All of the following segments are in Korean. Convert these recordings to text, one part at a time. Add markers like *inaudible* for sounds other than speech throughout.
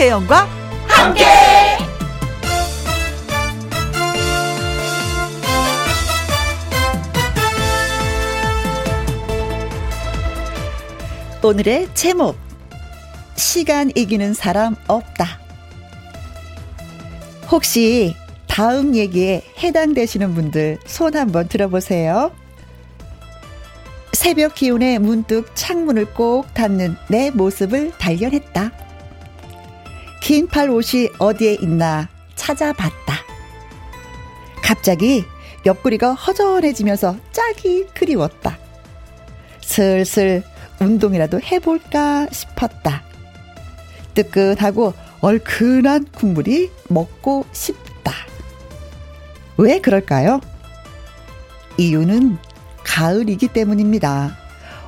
김혜영과 함께. 오늘의 제목 시간 이기는 사람 없다. 혹시 다음 얘기에 해당되시는 분들 손 한번 들어보세요. 새벽 기운에 문득 창문을 꼭 닫는 내 모습을 발견했다. 긴 팔 옷이 어디에 있나 찾아봤다. 갑자기 옆구리가 허전해지면서 짝이 그리웠다. 슬슬 운동이라도 해볼까 싶었다. 뜨끈하고 얼큰한 국물이 먹고 싶다. 왜 그럴까요? 이유는 가을이기 때문입니다.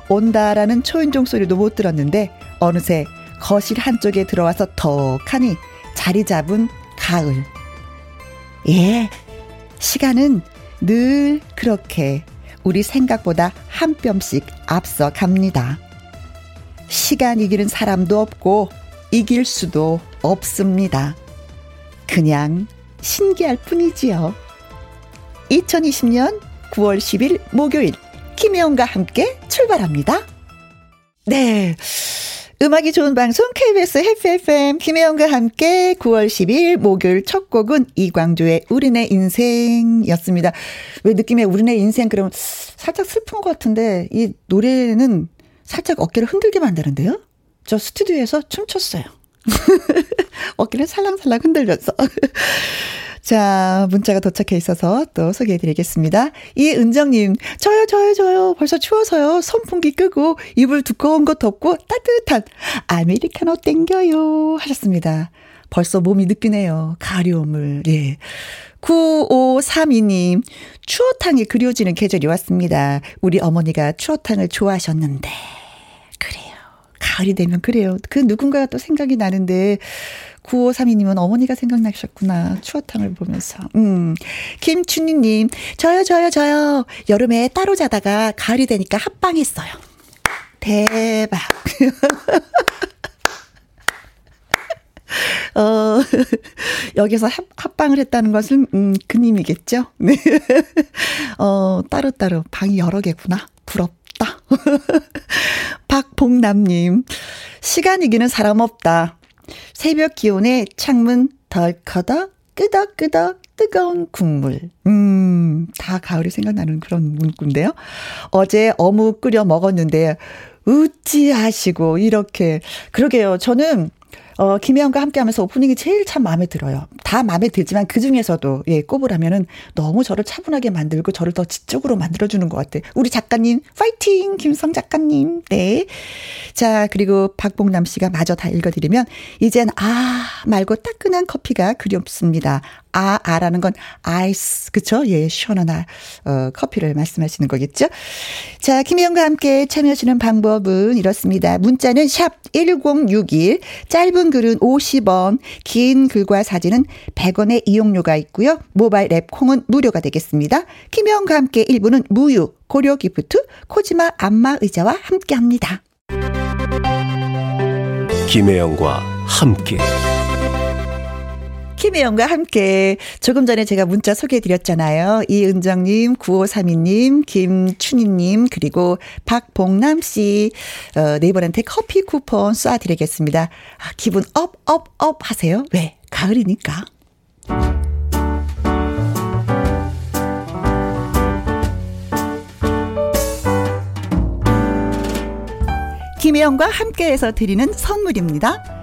온다라는 초인종 소리도 못 들었는데 어느새 거실 한쪽에 들어와서 턱하니 자리 잡은 가을. 예, 시간은 늘 그렇게 우리 생각보다 한 뼘씩 앞서 갑니다. 시간 이기는 사람도 없고 이길 수도 없습니다. 그냥 신기할 뿐이지요. 2020년 9월 10일 목요일 김혜영과 함께 출발합니다. 네. 음악이 좋은 방송 KBS 해피 FM 김혜영과 함께 9월 10일 목요일 첫 곡은 이광조의 우리네 인생이었습니다. 왜 느낌에 우리네 인생 그러면 살짝 슬픈 것 같은데 이 노래는 살짝 어깨를 흔들게 만드는데요. 저 스튜디오에서 춤췄어요. *laughs* 어깨를 살랑살랑 흔들면서. *laughs* 자, 문자가 도착해 있어서 또 소개해 드리겠습니다. 이은정님, 저요, 저요, 저요. 벌써 추워서요. 선풍기 끄고 이불 두꺼운 거 덮고 따뜻한 아메리카노 땡겨요. 하셨습니다. 벌써 몸이 느끼네요. 가려움을. 예. 9532님, 추어탕이 그려지는 계절이 왔습니다. 우리 어머니가 추어탕을 좋아하셨는데. 가을이 되면 그래요. 그 누군가가 또 생각이 나는데, 9532님은 어머니가 생각나셨구나. 추어탕을 보면서. 음. 김춘희님, 저요, 저요, 저요. 여름에 따로 자다가 가을이 되니까 합방했어요. 대박. *laughs* 어, *laughs* 여기서 합, 합방을 했다는 것은, 음, 그님이겠죠? *laughs* 네. 어, 따로따로 방이 여러 개구나. 부럽 다. *laughs* 박봉남님, 시간 이기는 사람 없다. 새벽 기온에 창문 덜커덕 끄덕끄덕 뜨거운 국물. 음, 다 가을이 생각나는 그런 문구인데요. 어제 어묵 끓여 먹었는데, 우찌하시고, 이렇게. 그러게요. 저는 어, 김혜영과 함께 하면서 오프닝이 제일 참 마음에 들어요. 다 마음에 들지만 그 중에서도, 예, 꼽으라면은 너무 저를 차분하게 만들고 저를 더 지적으로 만들어주는 것 같아. 우리 작가님, 파이팅! 김성 작가님, 네. 자, 그리고 박봉남 씨가 마저 다 읽어드리면, 이젠 아, 말고 따끈한 커피가 그리웠습니다. 아, 아라는 건 아이스, 그쵸? 예, 시원한 아, 어, 커피를 말씀하시는 거겠죠? 자, 김혜영과 함께 참여하시는 방법은 이렇습니다. 문자는 샵 1061, 짧은 글은 50원, 긴 글과 사진은 100원의 이용료가 있고요. 모바일 앱 콩은 무료가 되겠습니다. 김혜영과 함께 1부는 무유, 고려 기프트, 코지마 안마 의자와 함께 합니다. 김혜영과 함께. 김혜영과 함께 조금 전에 제가 문자 소개해 드렸잖아요. 이은정님, 9532님, 김춘희님, 그리고 박봉남 씨, 어, 네 분한테 커피 쿠폰 쏴드리겠습니다. 아, 기분 up, up, up 하세요. 왜? 가을이니까. 김혜영과 함께해서 드리는 선물입니다.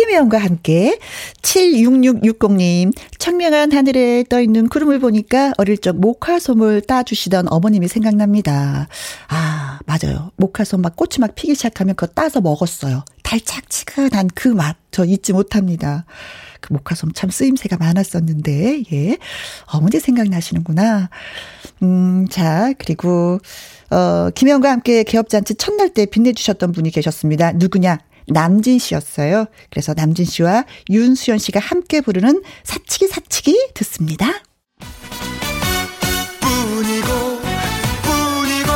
김혜영과 함께 76660님 청명한 하늘에 떠있는 구름을 보니까 어릴 적 목화솜을 따주시던 어머님이 생각납니다. 아 맞아요. 목화솜 막 꽃이 막 피기 시작하면 그거 따서 먹었어요. 달짝지근한 그 맛 저 잊지 못합니다. 그 목화솜 참 쓰임새가 많았었는데 예 어머니 생각나시는구나. 음자 그리고 어 김혜영과 함께 개업잔치 첫날 때 빛내주셨던 분이 계셨습니다. 누구냐? 남진 씨였어요. 그래서 남진 씨와 윤수연 씨가 함께 부르는 사치기 사치기 듣습니다. 뿐이고 뿐이고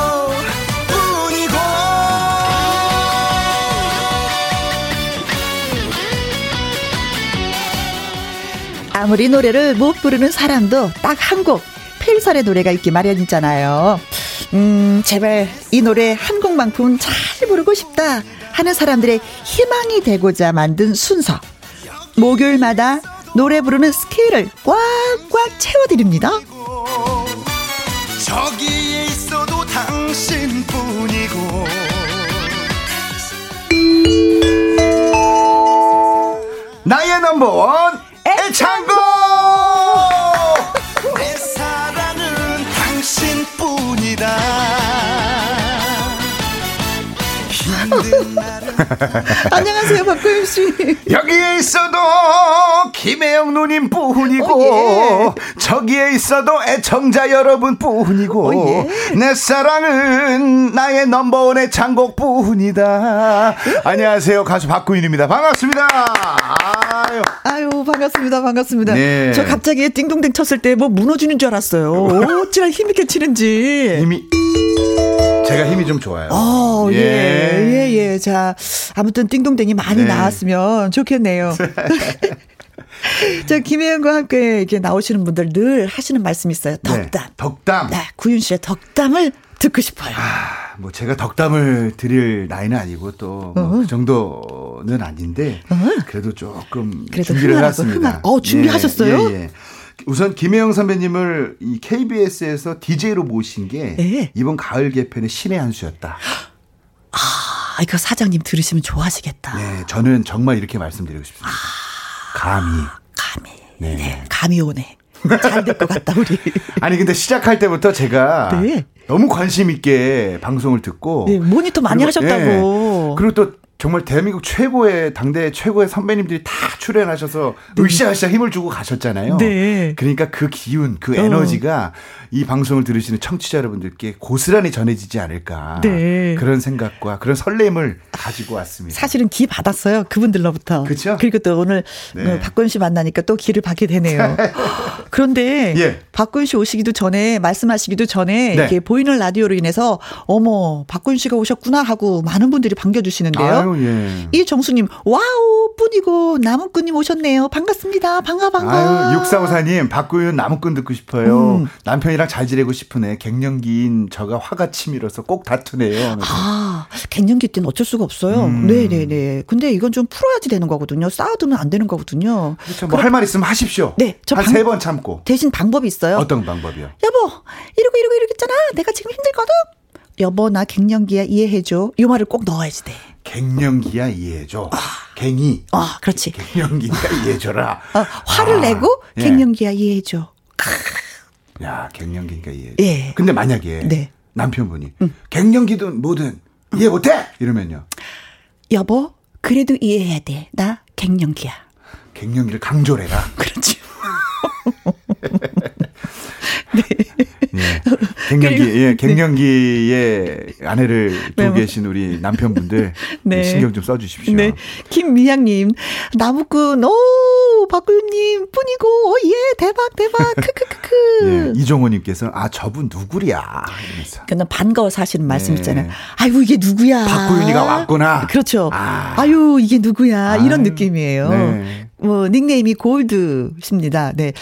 뿐이고 아무리 노래를 못 부르는 사람도 딱 한 곡 필설의 노래가 있기 마련이잖아요. 음, 제발 이 노래 한 곡만큼 잘 부르고 싶다. 하는 사람들의 희망이 되고자 만든 순서. 목요일마다 노래 부르는 스케일을 꽉꽉 채워드립니다. 저기에 있어도 당신뿐이고 나의 넘버원 애창곡 *laughs* 안녕하세요, 박고윤 씨. 여기에 있어도 김혜영 누님 뿐이고 오, 어, 예. 저기에 있어도 애청자 여러분 뿐이고 오, 어, 예. 내 사랑은 나의 넘버원의 창곡 뿐이다. 안녕하세요, 가수 박구윤입니다. 반갑습니다. 아유, 아유 반갑습니다, 반갑습니다. 네. 저 갑자기 띵동댕 쳤을 때 뭐 무너지는 줄 알았어요. *laughs* 어찌나 힘있게 치는지. 힘이. 제가 힘이 좀 좋아요. 어, 예. 예, 예, 예. 자, 아무튼 띵동댕이 많이 네. 나왔으면 좋겠네요. *laughs* 자, 김혜영과 함께 이렇게 나오시는 분들 늘 하시는 말씀 있어요. 덕담. 네, 덕담. 네, 구윤 씨의 덕담을 듣고 싶어요. 아, 뭐 제가 덕담을 드릴 나이는 아니고 또그 어. 정도는 아닌데 어. 그래도 조금 그래도 준비를 해왔습니다. 어, 준비하셨어요? 예, 예, 예. 우선 김혜영 선배님을 이 KBS에서 DJ로 모신 게 네. 이번 가을 개편의 신의 한 수였다. *gasps* 아, 이거 사장님 들으시면 좋아하시겠다. 네, 저는 정말 이렇게 말씀드리고 싶습니다. 아, 감히. 감히. 네. 네 감이 오네. 잘 될 것 같다, 우리. *laughs* 아니, 근데 시작할 때부터 제가 네. 너무 관심 있게 방송을 듣고. 네, 모니터 많이 그리고, 하셨다고. 네, 그리고 또 정말 대한민국 최고의 당대 최고의 선배님들이 다 출연하셔서 네. 으쌰으쌰 힘을 주고 가셨잖아요. 네. 그러니까 그 기운, 그 어. 에너지가 어. 이 방송을 들으시는 청취자 여러분들께 고스란히 전해지지 않을까. 네. 그런 생각과 그런 설렘을 가지고 왔습니다. 사실은 기 받았어요. 그분들로부터. 그렇죠. 그리고 또 오늘 네. 박군 씨 만나니까 또 기를 받게 되네요. *laughs* 그런데 예. 박군 씨 오시기도 전에 말씀하시기도 전에 네. 이렇게 보이는 라디오로 인해서 어머 박군 씨가 오셨구나 하고 많은 분들이 반겨주시는데요. 아유, 예. 이정수님 wow 뿐이고 나무꾼님 오셨네요. 반갑습니다. 반가 반가. 아유 육사오사님 박구윤 나무꾼 듣고 싶어요. 음. 남편이랑 잘 지내고 싶으네. 갱년기인 저가 화가 치밀어서 꼭 다투네요. 아 갱년기 때는 어쩔 수가 없어요. 음. 네네네. 근데 이건 좀 풀어야지 되는 거거든요. 싸우면 안 되는 거거든요. 그렇죠. 뭐 할 말 있으면 하십시오. 네. 한 세 번 참고. 대신 방법이 있어요. 어떤 방법이요? 여보 이러고 이러고 이러고 있잖아. 내가 지금 힘들거든. 여보 나 갱년기야 이해해줘. 이 말을 꼭 넣어야지 돼. 갱년기야 이해해줘. 아, 갱이. 아, 그렇지. 갱년기니까 이해해줘라. 어, 화를 아, 내고 예. 갱년기야 이해해줘. 야, 갱년기니까 이해해줘. 예. 근데 만약에 네. 남편분이 응. 갱년기든 뭐든 이해 못해 이러면요. 여보, 그래도 이해해야 돼. 나 갱년기야. 갱년기를 강조를 해라. *laughs* 그렇지. *laughs* 네. 예. *laughs* 갱년기, 예, 네. 갱년기에 아내를 두고 계신 우리 남편분들 *laughs* 네. 신경 좀 써주십시오. 네. 김미향님, 나무꾼, 오, 박구윤님, 뿐이고, 오, 예, 대박, 대박, 크크크크. *laughs* 예, 이종호님께서, 아, 저분 누구랴. 이러면서. 그냥 반가워서 하시는 말씀 네. 있잖아요. 아유, 이게 누구야. 박구윤이가 왔구나. 그렇죠. 아. 유 이게 누구야. 아유, 이런 느낌이에요. 네. 뭐, 닉네임이 골드십니다. 네.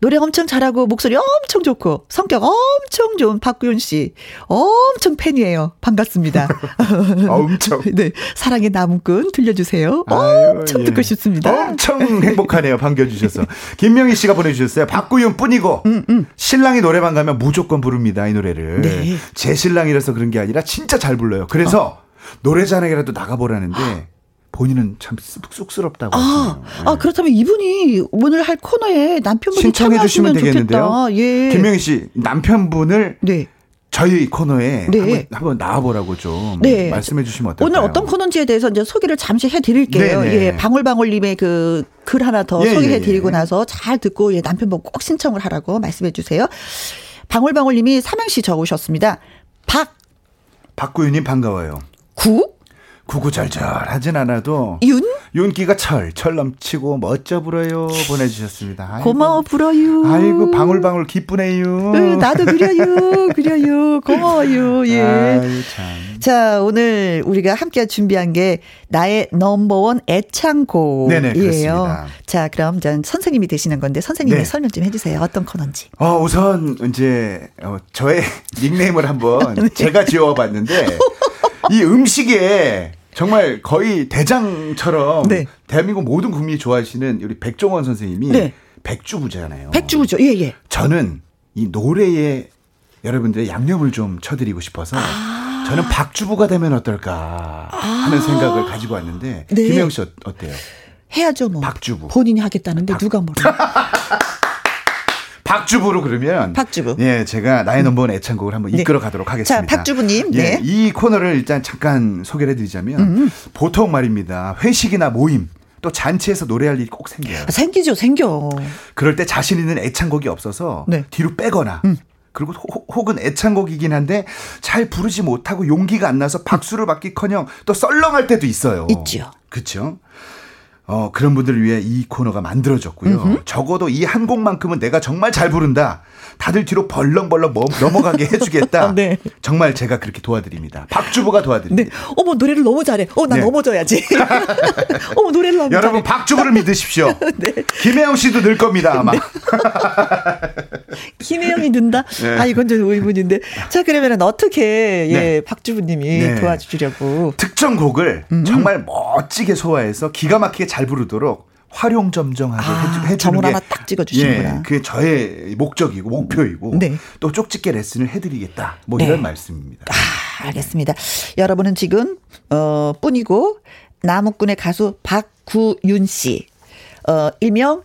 노래 엄청 잘하고 목소리 엄청 좋고 성격 엄청 좋은 박구윤 씨 엄청 팬이에요. 반갑습니다. *laughs* 엄청. *laughs* 네. 사랑의 나무꾼 들려주세요. 아유, 엄청 예. 듣고 싶습니다. 엄청 행복하네요. 반겨주셔서. 김명희 씨가 보내주셨어요. 박구윤 뿐이고 음, 음. 신랑이 노래방 가면 무조건 부릅니다. 이 노래를. 네. 제 신랑이라서 그런 게 아니라 진짜 잘 불러요. 그래서 어. 노래자랑이라도 나가보라는데 본인은 참 쑥스럽다고 아, 하시네요. 아, 네. 그렇다면 이분이 오늘 할 코너에 남편분이 신청해 주시면 되겠는데요. 예. 김명희 씨 남편분을 네. 저희 코너에 네. 한번, 한번 나와보라고 좀 네. 말씀해 주시면 어떨까요? 오늘 어떤 코너인지에 대해서 이제 소개를 잠시 해드릴게요. 네네. 예, 방울방울님의 그 글 하나 더 예, 소개해 드리고 예, 예. 나서 잘 듣고 예, 남편분 꼭 신청을 하라고 말씀해 주세요. 방울방울님이 삼행시 적으셨습니다. 박 박구윤님 반가워요. 구 구구절절하진 않아도 윤 윤기가 철철 넘치고 멋져 불어요 보내주셨습니다. 아이고, 고마워 불어요. 아이고 방울방울 기쁘네요. 으, 나도 그려요 그려요 고마워요. 예. 아유, 자 오늘 우리가 함께 준비한 게 나의 넘버원 애창곡이에요. 자 그럼 전 선생님이 되시는 건데 선생님이 네. 설명 좀 해주세요. 어떤 코너인지. 어 우선 이제 어, 저의 *laughs* 닉네임을 한번 *laughs* 네. 제가 지어봤는데 이 음식에 정말 거의 대장처럼 네. 대한민국 모든 국민이 좋아하시는 우리 백종원 선생님이 네. 백주부잖아요. 백주부죠. 예, 예. 저는 이 노래에 여러분들의 양념을 좀 쳐드리고 싶어서 아. 저는 박주부가 되면 어떨까 하는 아. 생각을 가지고 왔는데 네. 김영 씨 어, 어때요? 해야죠 뭐. 박주부. 본인이 하겠다는데 박... 누가 뭐라. *laughs* 박주부로 그러면 박주부. 예, 제가 나의 넘버원 애창곡을 한번 네. 이끌어 가도록 하겠습니다. 자, 박주부님. 예, 네. 이 코너를 일단 잠깐 소개를 해드리자면 음. 보통 말입니다. 회식이나 모임 또 잔치에서 노래할 일이 꼭 생겨요. 아, 생기죠, 생겨. 그럴 때 자신 있는 애창곡이 없어서 네. 뒤로 빼거나 음. 그리고 호, 혹은 애창곡이긴 한데 잘 부르지 못하고 용기가 안 나서 박수를 받기커녕 또 썰렁할 때도 있어요. 있죠. 그렇죠. 어, 그런 분들을 위해 이 코너가 만들어졌고요. 음흠. 적어도 이 한 곡만큼은 내가 정말 잘 부른다. 다들 뒤로 벌렁벌렁 넘어가게 *laughs* 해주겠다. 네. 정말 제가 그렇게 도와드립니다. 박주부가 도와드립니다. 네. 어머 노래를 너무 잘해. 어, 나 네. 넘어져야지. *laughs* 어머 노래를 너무 여러분 잘해. 박주부를 믿으십시오. *laughs* 네. 김혜영 씨도 늘 겁니다 아마. 네. 김혜영이 는다. *laughs* 네. 아 이건 좀 의문인데. 자 그러면은 어떻게 예 네. 박주부님이 네. 도와주려고 특정 곡을 음. 정말 멋지게 소화해서 기가 막히게 잘 부르도록 활용점정하게 아, 해주, 점을 하나 딱 찍어주시는구나. 예, 그게 저의 목적이고 목표이고 네. 또 쪽집게 레슨을 해드리겠다. 뭐 네. 이런 말씀입니다. 아, 알겠습니다. 여러분은 지금 어 뿐이고 나무꾼의 가수 박구윤 씨, 어 일명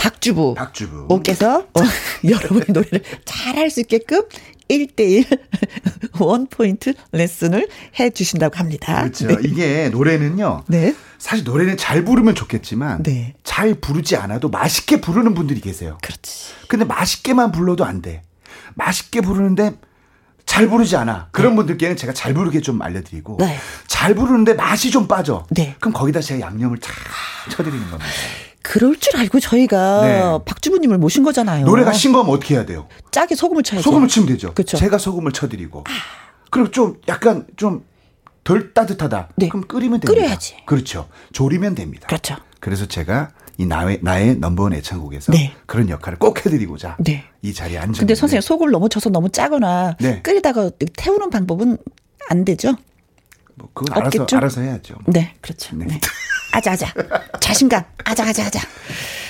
박주부. 박주부. 오께서 어, *laughs* 여러분의 노래를 잘할 수 있게끔 1대1 *laughs* 원포인트 레슨을 해 주신다고 합니다. 그렇죠. 네. 이게 노래는요. 네. 사실 노래는 잘 부르면 좋겠지만 네. 잘 부르지 않아도 맛있게 부르는 분들이 계세요. 그렇지. 근데 맛있게만 불러도 안 돼. 맛있게 부르는데 잘 부르지 않아. 그런 네. 분들께는 제가 잘 부르게 좀 알려드리고 네. 잘 부르는데 맛이 좀 빠져. 네. 그럼 거기다 제가 양념을 쫙 쳐드리는 겁니다. 그럴 줄 알고 저희가 네. 박주부님을 모신 거잖아요. 노래가 싱거우면 어떻게 해야 돼요? 짜게 소금을 쳐야죠. 소금을 치면 되죠. 그렇죠. 제가 소금을 쳐드리고. 아. 그리고 좀 약간 좀 덜 따뜻하다. 네. 그럼 끓이면 됩니다. 끓여야지. 그렇죠. 조리면 됩니다. 그렇죠. 그래서 제가 이 나의, 나의 넘버원 애창곡에서 네. 그런 역할을 꼭 해드리고자 네. 이 자리에 앉았는데. 근데 선생님 속을 너무 쳐서 너무 짜거나 네. 끓이다가 태우는 방법은 안 되죠? 뭐 그건 없겠죠? 알아서, 알아서 해야죠. 네, 그렇죠. 네. 네. 아자 아자 자신감 아자 아자 아자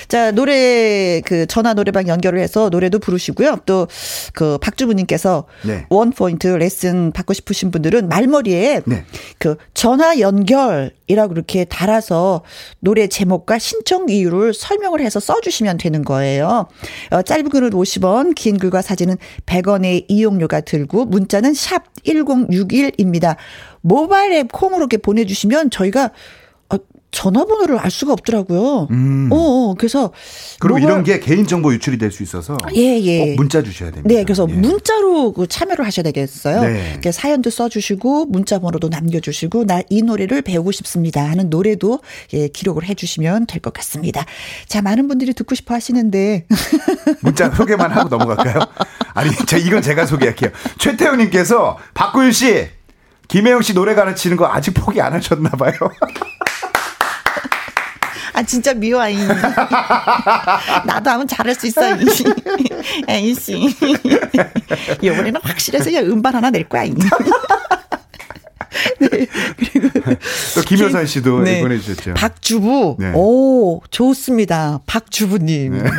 자 노래 그 전화 노래방 연결을 해서 노래도 부르시고요 또 그 박주부님께서 네. 원 포인트 레슨 받고 싶으신 분들은 말머리에 네. 그 전화 연결이라고 그렇게 달아서 노래 제목과 신청 이유를 설명을 해서 써주시면 되는 거예요 어, 짧은 글은 50원 긴 글과 사진은 100원의 이용료가 들고 문자는 샵 1061입니다 모바일 앱 콩으로 이렇게 보내주시면 저희가 전화번호를 알 수가 없더라고요. 음. 어, 어, 그래서 그럼 뭐가... 이런 게 개인정보 유출이 될 수 있어서 예, 예. 꼭 문자 주셔야 됩니다. 네, 그래서 예. 문자로 그 참여를 하셔야 되겠어요. 네. 사연도 써주시고 문자 번호도 남겨주시고 나 이 노래를 배우고 싶습니다 하는 노래도 예, 기록을 해주시면 될 것 같습니다. 자, 많은 분들이 듣고 싶어 하시는데 *laughs* 문자 소개만 하고 넘어갈까요? 아니, 제 이건 제가 소개할게요. 최태영님께서 박구윤 씨, 김혜영 씨 노래 가르치는 거 아직 포기 안 하셨나 봐요. *laughs* 아, 진짜 미워, 이. *laughs* 나도 하면 잘할 수 있어, 이. *laughs* 에이씨. 이번에는 확실해서 음반 하나 낼 거야, 이. 네. 그리고 또 김효선 씨도 네. 보내 주셨죠. 박주부. 네. 오, 좋습니다. 박주부 님. 네.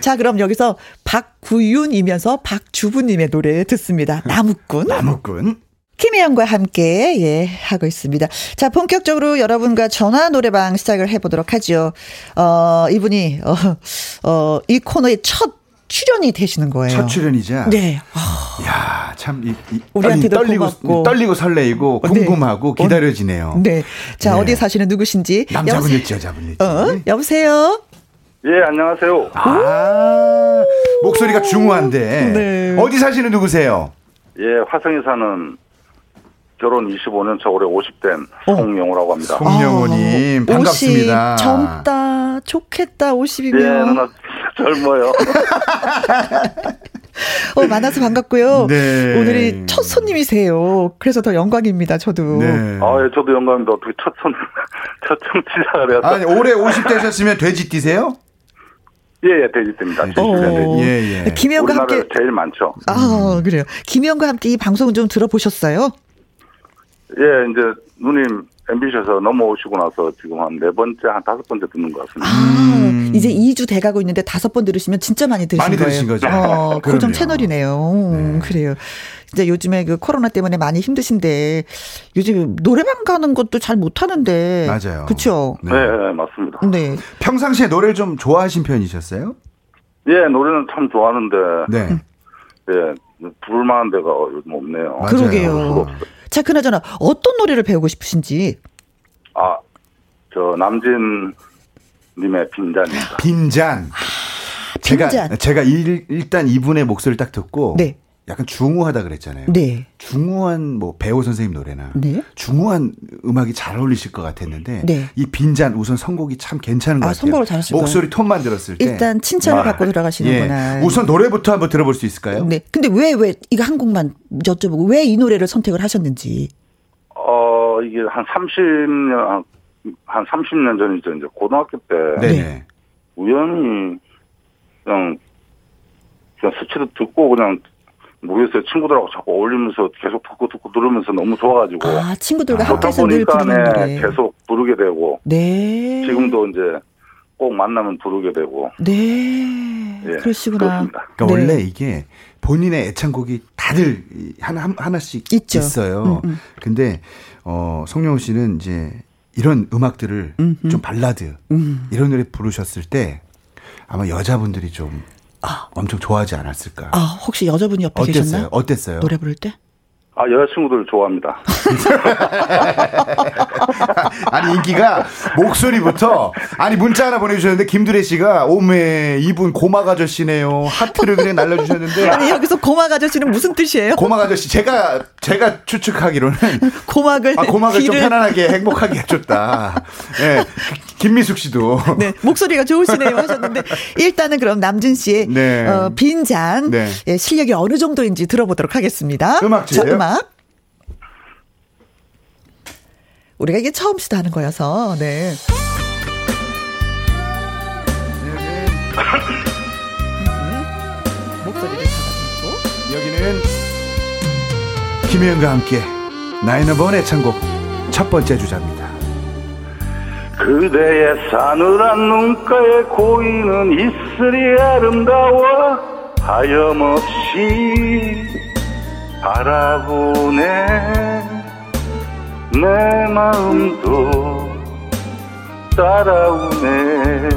자, 그럼 여기서 박구윤이면서 박주부 님의 노래 듣습니다. 나무꾼. 나무꾼. 김혜영과 함께, 예, 하고 있습니다. 자, 본격적으로 여러분과 전화 노래방 시작을 해보도록 하죠. 어, 이분이, 어, 어, 이 코너의 첫 출연이 되시는 거예요. 첫 출연이자. 네. 야, 참 이, 이 우리한테도 떨리고 고맙고. 떨리고 설레이고 네. 궁금하고 네. 기다려지네요. 네. 자, 네. 어디 사시는 누구신지 남자분일지 여자분일지. 어? 여보세요. 예, 안녕하세요. 아, 목소리가 중후한데. 네. 어디 사시는 누구세요? 예, 화성에 사는 결혼 25년 차 올해 50된 어. 송영호라고 합니다. 송영호님 아, 반갑습니다. 50, 젊다, 좋겠다, 50이면. 예, 누나 *laughs* 젊어요. *laughs* 어, 만나서 반갑고요. 네. 오늘이 첫 손님이세요. 그래서 더 영광입니다, 저도. 네. 아, 예, 저도 영광입니다. 어떻게 첫 손, *laughs* 첫 청취자가 되었다. 아니, 올해 50 되셨으면 돼지 띠세요? 예, 예, 돼지띠입니다. 어, 예, 예. 김혜영과 함께. 제일 많죠. 아, 그래요. 김혜영과 함께 이 방송 좀 들어보셨어요? 예, 이제 누님 MBC에서 넘어오시고 나서 지금 한 네 번째, 한 다섯 번째 듣는 것 같습니다. 아, 음. 이제 2주 돼가고 있는데 다섯 번 들으시면 진짜 많이 들으신 많이 거예요. 들으신 거죠. 어, 고정 채널이네요. 네. 그래요. 이제 요즘에 그 코로나 때문에 많이 힘드신데 요즘 노래방 가는 것도 잘 못하는데. 맞아요. 그렇죠. 네. 네, 맞습니다. 네. 평상시에 노래를 좀 좋아하신 편이셨어요? 예, 노래는 참 좋아하는데. 네. 예, 부를 만한 데가 요즘 없네요. 맞아요. 그러게요. 자, 그나저나 어떤 노래를 배우고 싶으신지. 아, 저 남진 님의 빈잔입니다. 빈잔. 아, 제가 빈잔. 제가 일, 일단 이분의 목소리를 딱 듣고 네. 약간 중후하다 그랬잖아요. 네. 중후한 뭐 배우 선생님 노래나 네. 중후한 음악이 잘 어울리실 것 같았는데 네. 이 빈잔 우선 선곡이 참 괜찮은 것 아, 같아요. 선곡을 잘하시고 목소리 톤만 들었을 때 일단 칭찬을 아, 받고 들어가시는구나. 예. 우선 노래부터 한번 들어볼 수 있을까요? 네. 근데 왜 왜 이거 한 곡만 여쭤보고 왜 이 노래를 선택을 하셨는지. 어 이게 한 30년 한 30년 전이죠. 이제 고등학교 때 네. 우연히 그냥 그냥 스치듯 듣고 그냥 모르겠어요. 친구들하고 자꾸 어울리면서 계속 듣고 듣고 들으면서 너무 좋아가지고. 아, 친구들과 아, 함께서 늘 부르는 노래. 계속 부르게 되고. 네. 지금도 이제 꼭 만나면 부르게 되고. 네. 예, 그러시구나. 그러니까 네. 원래 이게 본인의 애창곡이 다들 하나, 하나씩 있죠. 있어요. 음, 음. 근데, 어, 송영우 씨는 이제 이런 음악들을 음흠. 좀 발라드, 음. 이런 노래 부르셨을 때 아마 여자분들이 좀 아. 엄청 좋아하지 않았을까. 아, 혹시 여자분이 옆에 어땠어요? 계셨나요? 어땠어요? 노래 부를 때? 아, 여자친구들 좋아합니다. *laughs* 아니, 인기가 목소리부터, 아니, 문자 하나 보내주셨는데, 김두래 씨가, 오메, 이분 고막 아저씨네요. 하트를 그냥 날려주셨는데. *laughs* 아니, 여기서 고막 아저씨는 무슨 뜻이에요? 고막 아저씨, 제가, 제가 추측하기로는. *laughs* 고막을. 아, 고막을 귀를... 좀 편안하게 행복하게 해줬다. 예. 네, 김미숙 씨도. 네, 목소리가 좋으시네요 하셨는데, 일단은 그럼 남진 씨의 네. 어, 빈잔, 네. 예, 실력이 어느 정도인지 들어보도록 하겠습니다. 음악 주세요. 음악. 우리가 이게 처음 시도하는 거여서, 네. 목소리를 잡아듣고. 여기는 김혜영과 함께 나이너번 애창곡 첫 번째 주자입니다. 그대의 싸늘한 눈가에 고이는 이슬이 아름다워 하염없이 바라보네. 내 마음도 따라오네.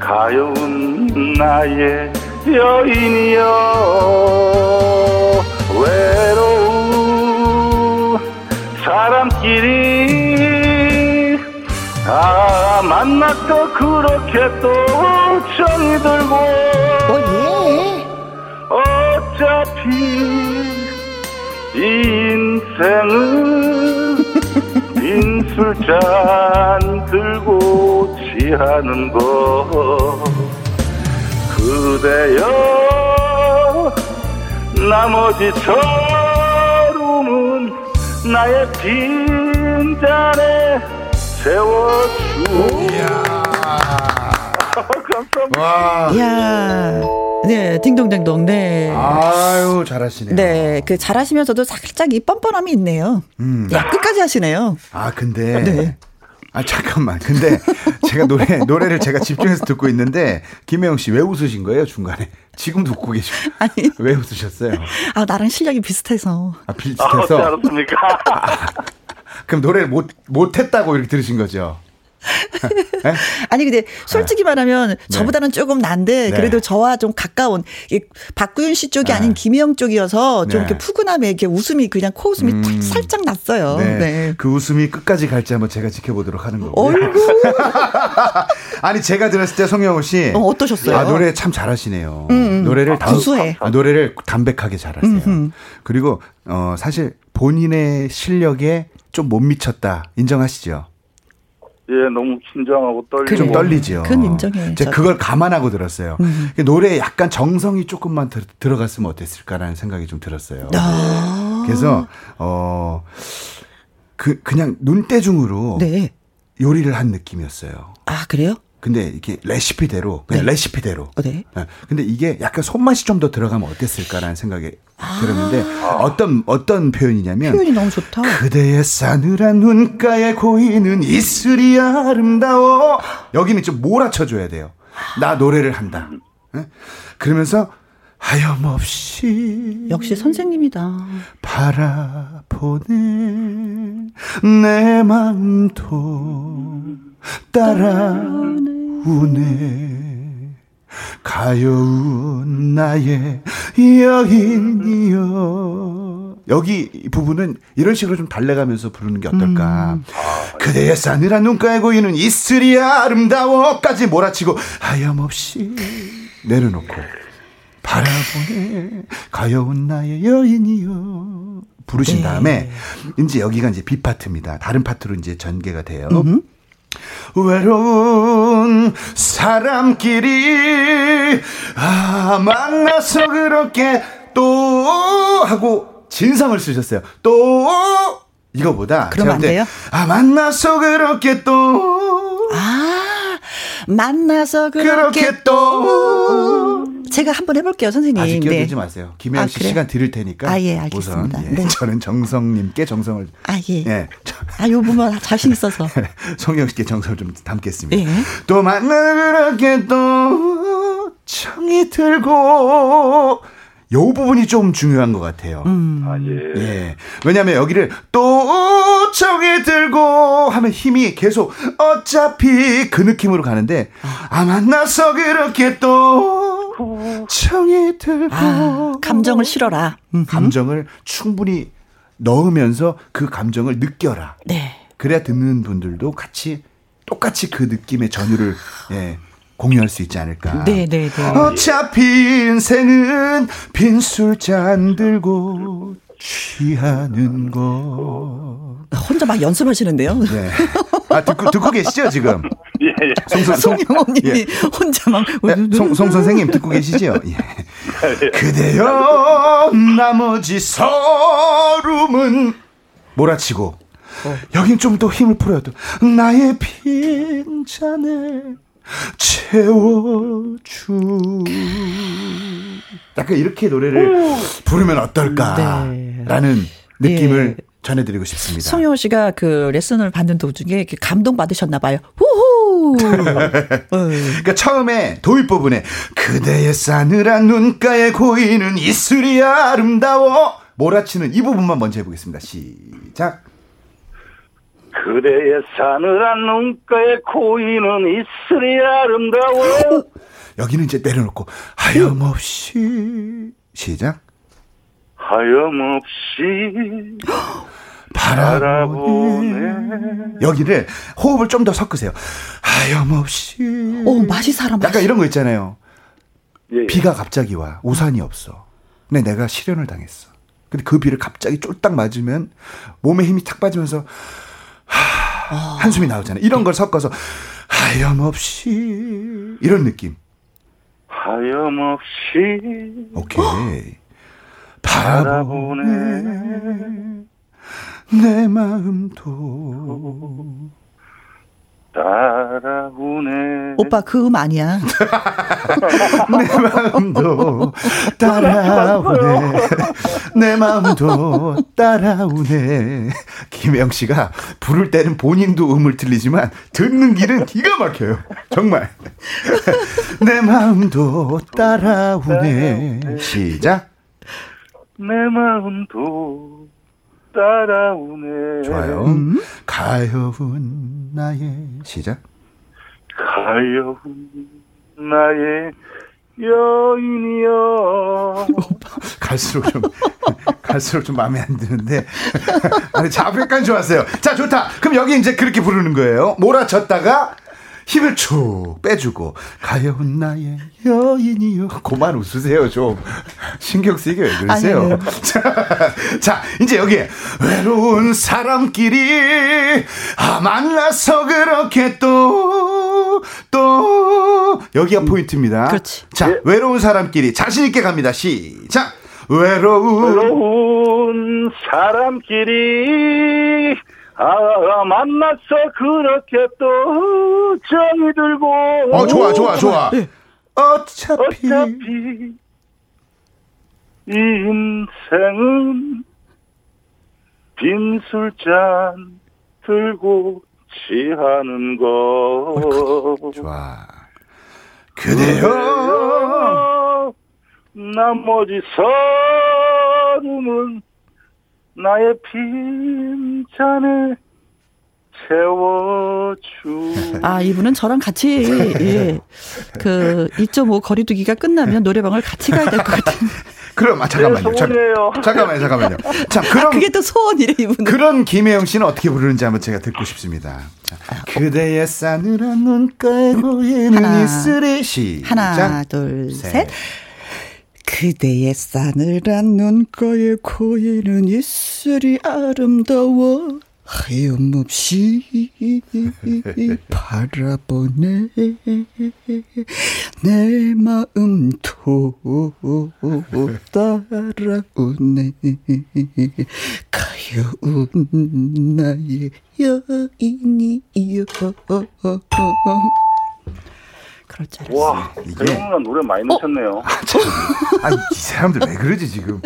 가여운 나의 여인이여 외로운 사람끼리 아 만났어. 그렇게 또 정이 들고. 어, 예. 어 차피 이 인생은 빈 술잔 들고 취하는 것 그대여 나머지 처음은 나의 빈잔에 세워주. *laughs* 감사합니다. 와. 이야. 네, 딩동댕동, 네. 아유, 잘하시네요. 네, 그 잘하시면서도 살짝 이 뻔뻔함이 있네요. 음. 야, 끝까지 하시네요. 아, 근데. 네. 아, 잠깐만. 근데 제가 노래, 노래를 제가 집중해서 듣고 있는데, 김혜영 씨 왜 웃으신 거예요, 중간에? 지금도 웃고 계시고. 아니. 왜 웃으셨어요? 아, 나랑 실력이 비슷해서. 아, 아, 비슷해서. 알았습니까? *laughs* 그럼 노래를 못, 못했다고 이렇게 들으신 거죠? 네? 아니 근데 솔직히 말하면 저보다는 조금 난데 네. 그래도 저와 좀 가까운 이 박구윤 씨 쪽이 네. 아닌 김혜영 쪽이어서 좀 네. 이렇게 푸근함에 이렇게 웃음이 그냥 코 웃음이 음. 탁 살짝 났어요. 네. 네. 그 웃음이 끝까지 갈지 한번 제가 지켜보도록 하는 거고요. 어이구 *laughs* 아니 제가 들었을 때 송영호 씨 어, 어떠셨어요? 아, 노래 참 잘하시네요. 음, 노래를 담, 구수해. 아, 노래를 담백하게 잘하세요. 그리고 어 사실 본인의 실력에 좀 못 미쳤다 인정하시죠? 예, 너무 긴장하고 떨리고. 그래요. 좀 떨리죠. 그건 인정해요, 제가 저도. 그걸 감안하고 들었어요. 노래에 약간 정성이 조금만 들, 들어갔으면 어땠을까라는 생각이 좀 들었어요. 아. 그래서 어. 그 그냥 눈대중으로 네. 요리를 한 느낌이었어요. 아 그래요? 근데 이게 레시피대로 그냥 네. 레시피대로. 어, 네. 예. 근데 이게 약간 손맛이 좀 더 들어가면 어땠을까라는 생각이 아. 들었는데 어떤 어떤 표현이냐면 표현이 너무 좋다. 그대의 싸늘한 눈가에 고이는 이슬이 아름다워. 여기는 좀 몰아쳐줘야 돼요. 나 노래를 한다. 예? 그러면서 하염없이 역시 선생님이다. 바라보네 내 마음도 따라우네. 가여운 나의 여인이여. 여기 이 부분은 이런 식으로 좀 달래가면서 부르는 게 어떨까? 그대의 싸늘한 눈가에 고이는 이슬이 아름다워까지 몰아치고 하염없이 내려놓고 바라보네. 가여운 나의 여인이여. 부르신 네. 다음에 이제 여기가 이제 B 파트입니다. 다른 파트로 이제 전개가 돼요. 외로운 사람끼리 아 만나서 그렇게 또 하고 진성을 쓰셨어요. 또 이거보다 그러면 안 돼요? 아 만나서 그렇게 또 아 만나서 그렇게, 그렇게 또 제가 한번 해볼게요, 선생님. 아직 네. 끼어들지 마세요. 김혜영 아, 씨 그래요? 시간 드릴 테니까. 아, 예, 우선 알겠습니다. 예, 네. 저는 정성님께 정성을 아 예. 예. 저- 아, 요 부분 자신 있어서. *laughs* 송영 씨께 정성을 좀 담겠습니다. 예. 또 만나 그렇게 또 청이 들고 요 부분이 좀 중요한 것 같아요. 음. 아, 예. 예. 왜냐면 여기를 또 청이 들고 하면 힘이 계속 어차피 그 느낌으로 가는데 아 만나서 그렇게 또 청이 들고 아, 감정을 실어라. 음. 감정을 충분히 넣으면서 그 감정을 느껴라. 네. 그래야 듣는 분들도 같이 똑같이 그 느낌의 전율을 예, 공유할 수 있지 않을까. 네, 네, 네. 어차피 인생은 빈 술잔 들고 취하는 것. 혼자 막 연습하시는데요. 네. 아 듣고 듣고 계시죠 지금? 예, 예. 송, 송, 송, 송영호님이 예. 혼자 막. 네, 송, 송 선생님 듣고 계시죠? 예. 그대여 나머지 서름은 몰아치고 여긴 좀 더 힘을 풀어야 돼. 나의 빈 잔에 채워주. 약간 이렇게 노래를 부르면 어떨까 라는 느낌을 예. 전해드리고 싶습니다. 송영호 씨가 그 레슨을 받는 도중에 이렇게 감동 받으셨나 봐요. 후후. *laughs* 어. 그러니까 처음에 도입 부분에 그대의 싸늘한 눈가에 고이는 이슬이 아름다워 몰아치는 이 부분만 먼저 해보겠습니다. 시작. 그대의 싸늘한 눈가에 고이는 이슬이 아름다워. *laughs* 여기는 이제 내려놓고 하염없이 시작. 하염없이 *gasps* 바라보네. 여기를 호흡을 좀 더 섞으세요. 하염없이. 오, 맛이 살아, 맛이. 약간 이런 거 있잖아요. 예, 예. 비가 갑자기 와. 우산이 없어. 근데 내가 실현을 당했어. 근데 그 비를 갑자기 쫄딱 맞으면 몸에 힘이 탁 빠지면서 하, 한숨이 나오잖아요. 이런 걸 섞어서 하염없이 이런 느낌. 하염없이 오케이. *gasps* *laughs* 바라보네 내 마음도 따라오네. 오빠 그 음 아니야. *laughs* 내 마음도 따라오네. 내 마음도 따라오네. 김영 씨가 부를 때는 본인도 음을 틀리지만 듣는 길은 기가 막혀요. 정말. 내 마음도 따라오네. 시작. 내 마음도 따라오네. 좋아요. 음? 가여운 나의 시작. 가여운 나의 여인이여. *laughs* 갈수록 좀 *laughs* 갈수록 좀 마음에 안 드는데 *laughs* 아니 자백까지 좋았어요. 자 좋다. 그럼 여기 이제 그렇게 부르는 거예요. 몰아쳤다가 힘을 쭉 빼주고 가여운 나의 여인이요. 그만 웃으세요 좀 신경 쓰이게 왜 그러세요? 자, *laughs* 자 이제 여기 외로운 사람끼리 아 만나서 그렇게 또또 여기가 포인트입니다. 그렇지. 자 네. 외로운 사람끼리 자신 있게 갑니다. 시작. 외로운 외로운 사람끼리 아, 만나서 그렇게 또 정이 들고. 어, 좋아, 좋아, 좋아. 네. 어차피. 어차피 인생은 빈술잔 들고 취하는 거. 좋아. 그대여. 나머지 서름은 나의 빈잔에 채워주. 아, 이분은 저랑 같이, 예, 그, 2.5 거리두기가 끝나면 노래방을 같이 가야 될 것 같아요. *laughs* 그럼, 아, 잠깐만요. 네, 잠깐만요, 잠깐만요. 자, 아, 그럼. 아, 그게 또 소원이래, 이분은. 그런 김혜영 씨는 어떻게 부르는지 한번 제가 듣고 싶습니다. 자, 그대의 싸늘한 눈가에 보이는 이슬이 시. 하나, 둘, 셋. 셋. 그대의 싸늘한 눈가에 고이는 입술이 아름다워 하염없이 바라보네. 내 마음 도 따라오네. 가여운 나의 여인이여 그럴 줄 알았어. 와, 대영아 노래 많이 넣으셨네요. 어? 아, 이 사람들 왜 그러지 지금?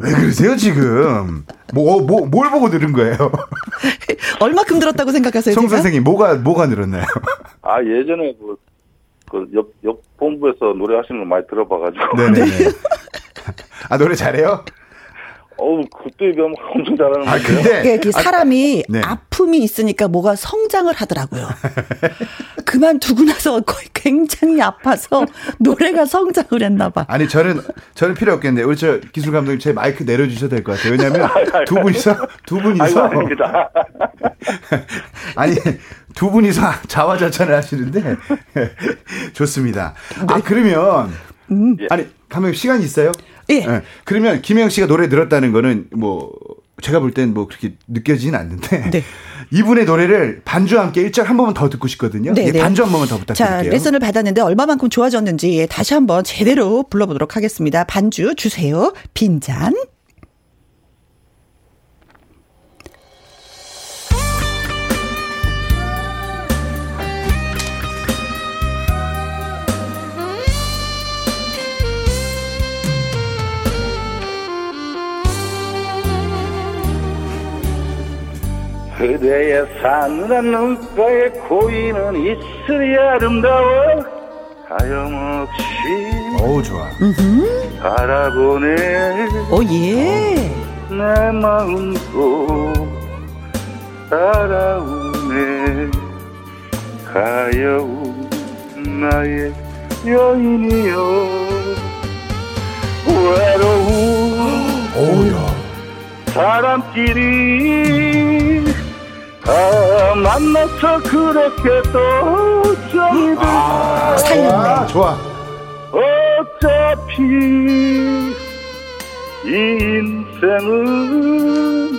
왜 그러세요 지금? 뭐, 뭐, 뭘 보고 들은 거예요? *laughs* 얼마큼 들었다고 생각하세요? 송 선생님, 뭐가, 뭐가 늘었나요? *laughs* 아, 예전에 그, 그 옆, 옆 본부에서 노래하시는 걸 많이 들어봐가지고. 네네. 아, 노래 잘해요? 어우, 그때 비하면 *laughs* 엄청 잘하는 아, 근데 그 사람이 아, 네. 아픔이 있으니까 뭐가 성장을 하더라고요. *laughs* 그만두고 나서 거의 굉장히 아파서 *laughs* 노래가 성장을 했나 봐. 아니, 저는 저는 필요 없겠는데. 우리 저 기술 감독님 제 마이크 내려 주셔도 될것 같아요. 왜냐면 두 분이서 두 분이서 아이고, 아닙니다. 아니, 두 분이서 자화자찬을 하시는데 좋습니다. 아, 네. 그러면 음. 아니, 감독님 시간 있어요? 예. 네. 그러면 김영 씨가 노래 들었다는 거는 뭐 제가 볼 땐 뭐 그렇게 느껴지진 않는데 네. *laughs* 이분의 노래를 반주와 함께 1절 한 번만 더 듣고 싶거든요. 네, 예, 네. 반주 한 번만 더 부탁드릴게요. 자, 레슨을 받았는데 얼마만큼 좋아졌는지 예, 다시 한번 제대로 불러보도록 하겠습니다. 반주 주세요. 빈잔. 그대의 사늘한 눈가에 고이는 이슬이 아름다워 하염없이 어우 좋아. 바라보네. 오예. 내 마음도 따라오네. 가여운 나의 여인이여. 외로운 오야. 사람끼리 아, 만나서 그렇게 또 정이 들고 아, 살렸네. 좋아. 어차피 인생은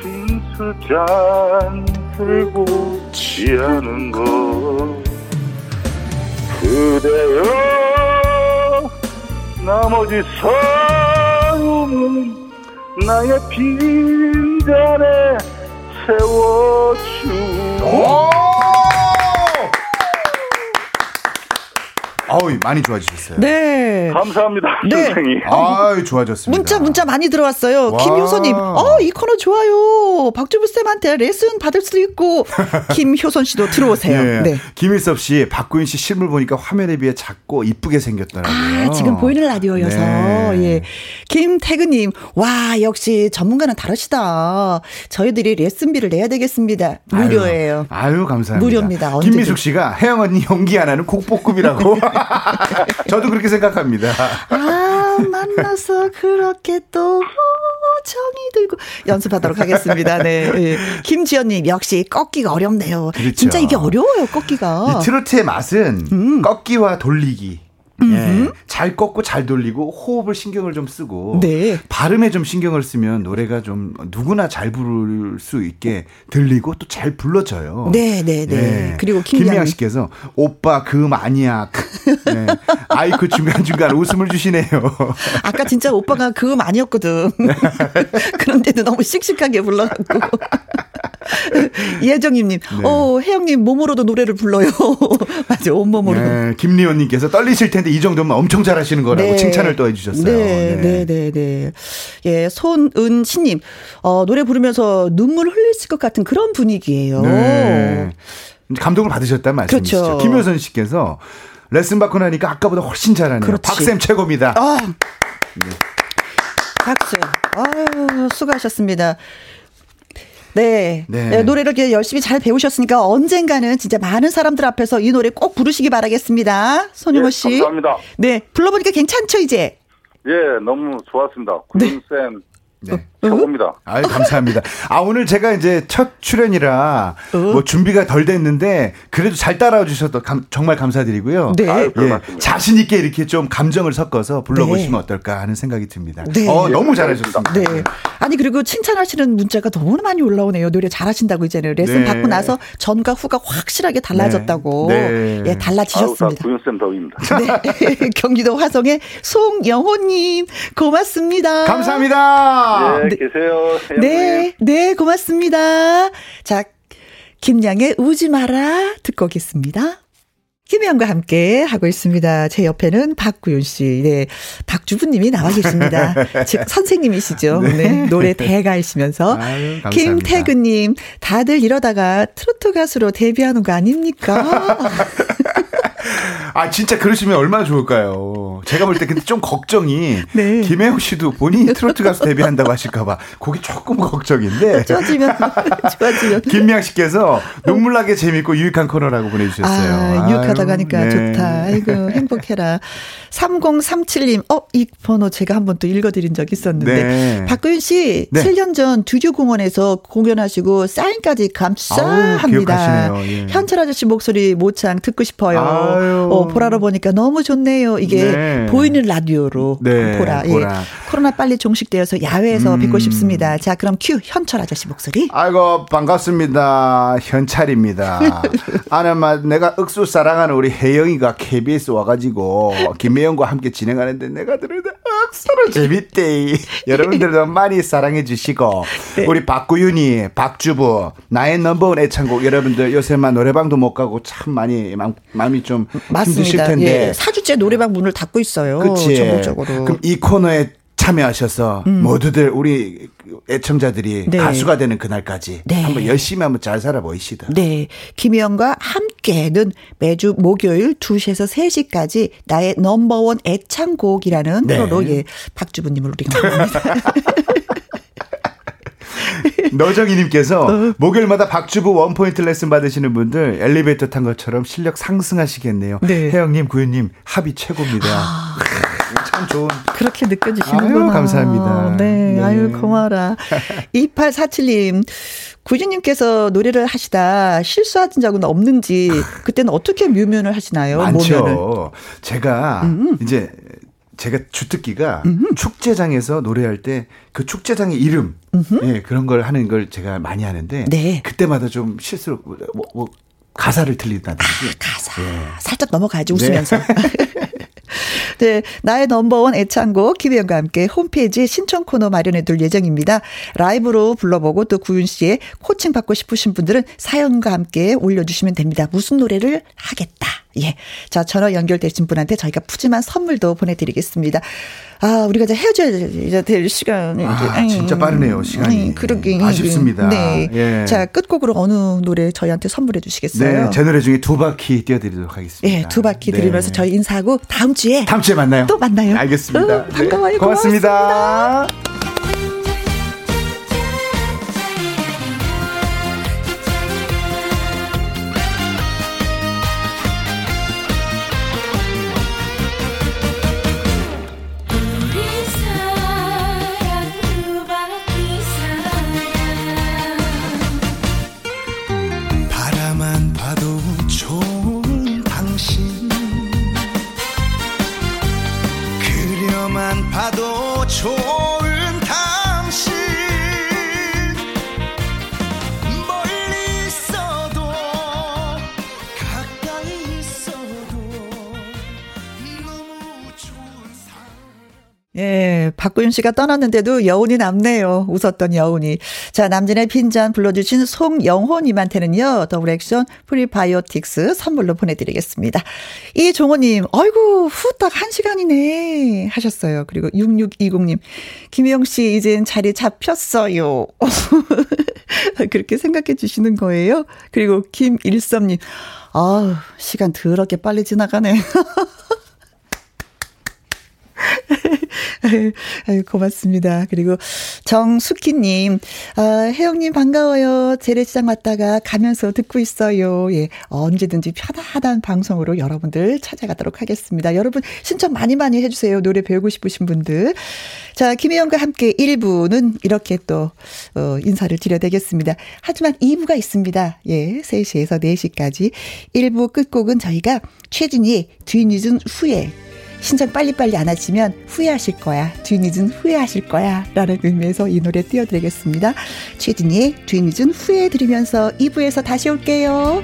빈수잔 들고 취하는 거 그대여 나머지 삶은 나의 빈잔에 세워주. 많이 좋아지셨어요. 네. 감사합니다. 네. 선생님. 아, 좋아졌습니다. 문자 문자 많이 들어왔어요. 와. 김효선 님, 어 이 코너 좋아요. 박주부 쌤한테 레슨 받을 수도 있고 *laughs* 김효선 씨도 들어오세요. 예. 네. 김일섭 씨, 박구인 씨 실물 보니까 화면에 비해 작고 이쁘게 생겼더라고요. 아, 지금 보이는 라디오여서. 네. 예. 김태근 님, 와, 역시 전문가는 다르시다. 저희들이 레슨비를 내야 되겠습니다. 무료예요. 아유, 아유, 감사합니다. 무료입니다. 언제든. 김미숙 씨가 혜영 언니 연기 안 하는 곡볶음이라고. *laughs* *laughs* 저도 그렇게 생각합니다. 아, 만나서 그렇게 또 정이 들고 연습하도록 하겠습니다. 네. 예. 김지연님, 역시 꺾기가 어렵네요. 그렇죠. 진짜 이게 어려워요, 꺾기가. 이 트로트의 맛은 음. 꺾기와 돌리기. 예, 잘 꺾고 잘 돌리고 호흡을 신경을 좀 쓰고 네. 발음에 좀 신경을 쓰면 노래가 좀 누구나 잘 부를 수 있게 들리고 또 잘 불러져요. 네, 네, 네. 예. 그리고 김미양 씨께서 오빠 금 아니야. 네. 아이 그 중간 중간 웃음을 주시네요. 아까 진짜 오빠가 그음 아니었거든. *laughs* 그런데도 너무 씩씩하게 불러갖고. *laughs* 예정님님, 네. 어, 혜영님 몸으로도 노래를 불러요. *laughs* 맞아, 온몸으로. 네, 김리원님께서 떨리실 텐데 이 정도면 엄청 잘하시는 거라고 네. 칭찬을 또 해주셨어요. 네, 네, 네, 네. 예, 손은신님, 어, 노래 부르면서 눈물 흘리실 것 같은 그런 분위기예요. 네. 감동을 받으셨단 말씀이시죠. 그렇죠. 김효선 씨께서 레슨 받고 나니까 아까보다 훨씬 잘하네요. 그렇지. 박쌤 최고입니다. 아, 박수. 아유, 수고하셨습니다. 네. 네. 네, 노래를 이렇게 열심히 잘 배우셨으니까 언젠가는 진짜 많은 사람들 앞에서 이 노래 꼭 부르시기 바라겠습니다. 손용호 예, 씨. 감사합니다. 네, 불러보니까 괜찮죠, 이제? 예, 너무 좋았습니다. 구윤쌤 네. 최고입니다. 아유, 감사합니다. 아, 오늘 제가 이제 첫 출연이라 어? 뭐 준비가 덜 됐는데 그래도 잘 따라와 주셔서 감- 정말 감사드리고요. 네. 아유, 별 예, 말씀을요. 자신 있게 이렇게 좀 감정을 섞어서 불러보시면 네. 어떨까 하는 생각이 듭니다. 네. 어, 너무 잘하셨습니다. 네. 아니, 그리고 칭찬하시는 문자가 너무 많이 올라오네요. 노래 잘하신다고 이제는. 레슨 네. 받고 나서 전과 후가 확실하게 달라졌다고. 네. 예, 아유, 다 달라지셨습니다. 구윤쌤 덕입니다. *laughs* 네. 경기도 화성의 송영호님, 고맙습니다. 감사합니다. 예, 네. 계세요. 네, 네, 고맙습니다. 자, 김양의 우지 마라 듣고 오겠습니다. 김혜영과 함께 하고 있습니다. 제 옆에는 박구윤 씨, 네, 박주부님이 나와 계십니다. *laughs* 즉 선생님이시죠. 네, 노래 대가이시면서 아유. 김태근님, 다들 이러다가 트로트 가수로 데뷔하는 거 아닙니까? *laughs* 아 진짜 그러시면 얼마나 좋을까요? 제가 볼 때 근데 좀 걱정이 *laughs* 네. 김혜영 씨도 본인이 트로트 가수 데뷔한다고 하실까봐 그게 조금 걱정인데 좋아지면 *laughs* 좋아지면. 김미양 씨께서 눈물나게 재밌고 유익한 코너라고 보내주셨어요. 아, 유익하다고 아유, 하니까 네. 좋다. 아이고, 행복해라. 3037님, 어, 이 번호 제가 한번 또 읽어드린 적 있었는데. 네. 박구윤 씨, 네. 7년 전 두주공원에서 공연하시고 사인까지 아우, 감사합니다. 기억하시네요. 예. 현철 아저씨 목소리 모창 듣고 싶어요. 아유. 어, 보라로 보니까 너무 좋네요. 이게 네. 보이는 라디오로 네, 보라. 예. 보라. 코로나 빨리 종식되어서 야외에서 음. 뵙고 싶습니다. 자, 그럼 큐 현철 아저씨 목소리. 아이고 반갑습니다 현찰입니다. *laughs* 아나마 내가 억수 사랑하는 우리 혜영이가 KBS 와가지고 김혜영과 함께 진행하는데 내가 들으는 데 억수로 재밌대. *laughs* 여러분들도 많이 사랑해 주시고 네. 우리 박구윤이 박주부 나의 넘버원 애창곡 여러분들 요새만 노래방도 못 가고 참 많이 마음, 마음이 좀 힘드실 맞습니다. 텐데 예. 4주째 노래방 문을 닫고 있어요. 그치. 전국적으로. 그럼 이 코너에 참여하셔서 모두들 우리 애청자들이 네. 가수가 되는 그날까지 네. 한번 열심히 한번 잘 살아보입시다. 네. 김희영과 함께는 매주 목요일 2시에서 3시까지 나의 넘버원 애창곡이라는 네. 프로로 예, 박주부님을 우리가 만납니다. *laughs* *laughs* 너정이님께서 어. 목요일마다 박주부 원포인트 레슨 받으시는 분들 엘리베이터 탄 것처럼 실력 상승하시겠네요. 네. 혜영님, 구윤님 합이 최고입니다. 아. 참 좋은. 그렇게 느껴지시는구나. 아유, 감사합니다. 네, 네. 아유, 고마워라. *laughs* 2847님, 구주님께서 노래를 하시다 실수하신 적은 없는지, 그때는 어떻게 묘면을 하시나요? 모면을. 많죠. 제가 이제 제가 주특기가 축제장에서 노래할 때 그 축제장의 이름 예, 그런 걸 하는 걸 제가 많이 하는데 네. 그때마다 좀 실수로 뭐, 뭐 가사를 틀린다든지 가사. 예. 살짝 넘어가야지, 웃으면서. *laughs* 네, 나의 넘버원 애창곡 김혜영과 함께 홈페이지에 신청 코너 마련해 둘 예정입니다. 라이브로 불러보고 또 구윤 씨의 코칭 받고 싶으신 분들은 사연과 함께 올려주시면 됩니다. 무슨 노래를 하겠다. 예. 자, 전화 연결되신 분한테 저희가 푸짐한 선물도 보내드리겠습니다. 아, 우리가 이제 헤어져야 될 시간이 아, 진짜 빠르네요, 시간이. 그러게. 아쉽습니다. 네. 예. 자, 끝곡으로 어느 노래 저희한테 선물해 주시겠어요? 네, 제 노래 중에 두 바퀴 띄워드리도록 하겠습니다. 예, 두 바퀴 네. 들으면서 저희 인사하고 다음 주에. 다음 주에 만나요. 또 만나요. 알겠습니다. 어, 반가워요. 네. 고맙습니다. 고맙습니다. 박구윤 씨가 떠났는데도 여운이 남네요. 웃었던 여운이. 자, 남진의 빈잔 불러주신 송영호님한테는요, 더블 액션 프리바이오틱스 선물로 보내드리겠습니다. 이종호님, 아이고, 후딱 한 시간이네. 하셨어요. 그리고 6620님, 김영 씨, 이젠 자리 잡혔어요. *laughs* 그렇게 생각해 주시는 거예요. 그리고 김일섭님, 아우, 시간 더럽게 빨리 지나가네. *laughs* *laughs* 아유, 고맙습니다. 그리고 정숙희님, 아, 혜영님 반가워요. 재래시장 왔다가 가면서 듣고 있어요. 예, 언제든지 편안한 방송으로 여러분들 찾아가도록 하겠습니다. 여러분 신청 많이 많이 해주세요. 노래 배우고 싶으신 분들. 자, 김혜영과 함께 1부는 이렇게 또, 어, 인사를 드려야 되겠습니다. 하지만 2부가 있습니다. 예, 3시에서 4시까지. 1부 끝곡은 저희가 최진희의 뒤늦은 후에 신청 빨리빨리 안 하시면 후회하실 거야. 뒤늦은 후회하실 거야. 라는 의미에서 이 노래 띄워드리겠습니다. 최진희의 뒤늦은 후회 들으면서 2부에서 다시 올게요.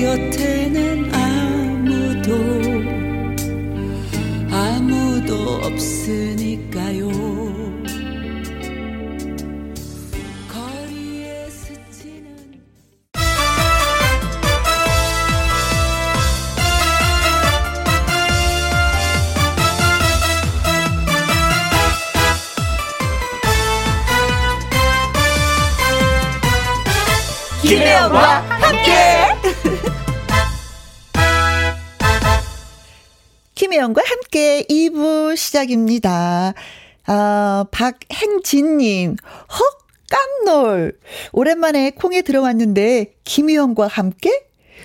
내곁 시작입니다. 아, 박행진님, 헉, 깜놀. 오랜만에 콩에 들어왔는데, 김혜영과 함께?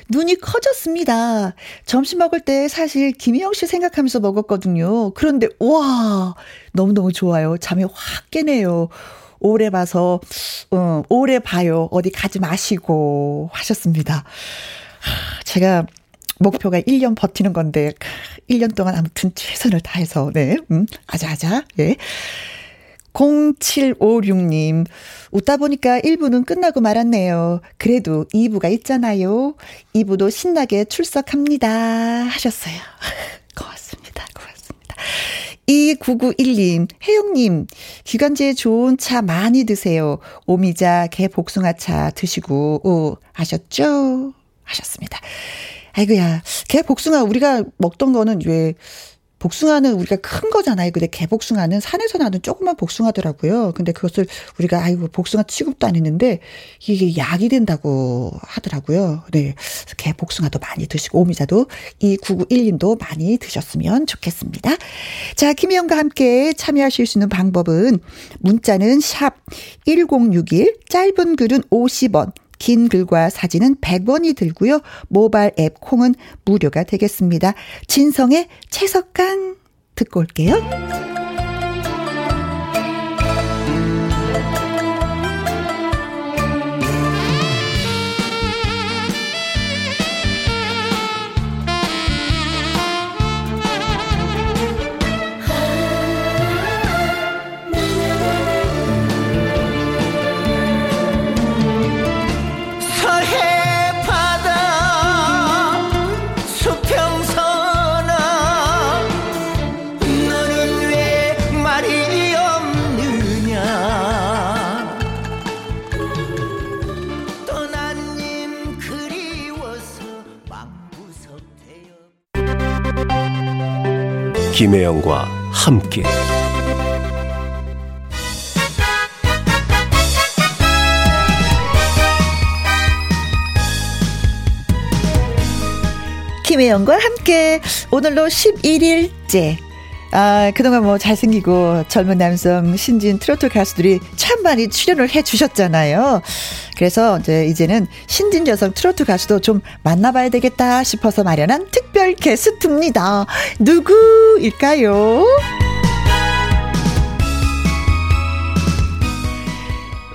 눈이 커졌습니다. 점심 먹을 때 사실 김희영 씨 생각하면서 먹었거든요. 그런데, 와, 너무너무 좋아요. 잠이 확 깨네요. 오래 봐서, 어, 오래 봐요. 어디 가지 마시고 하셨습니다. 제가 목표가 1년 버티는 건데, 1년 동안 아무튼 최선을 다해서, 네, 음, 아자아자, 예. 0756님, 웃다 보니까 1부는 끝나고 말았네요. 그래도 2부가 있잖아요. 2부도 신나게 출석합니다. 하셨어요. *laughs* 고맙습니다. 고맙습니다. 2991님, 혜영님, 기관지에 좋은 차 많이 드세요. 오미자, 개 복숭아차 드시고, 오, 아셨죠? 하셨습니다. 아이고야, 개 복숭아 우리가 먹던 거는 왜 복숭아는 우리가 큰 거잖아요. 근데 개복숭아는 산에서 나는 조그만 복숭아더라고요. 근데 그것을 우리가 아이고 복숭아 취급도 안 했는데 이게 약이 된다고 하더라고요. 네. 개복숭아도 많이 드시고 오미자도 이 9991님도 많이 드셨으면 좋겠습니다. 자, 김희영과 함께 참여하실 수 있는 방법은 문자는 샵 1061 짧은 글은 50원 긴 글과 사진은 100원이 들고요. 모바일 앱 콩은 무료가 되겠습니다. 진성의 채석간 듣고 올게요. 김혜영과 함께 김혜영과 함께 오늘로 11일째 아, 그동안 뭐 잘생기고 젊은 남성 신진 트로트 가수들이 참 많이 출연을 해 주셨잖아요. 그래서 이제 이제는 신진 여성 트로트 가수도 좀 만나봐야 되겠다 싶어서 마련한 특별 게스트입니다. 누구일까요?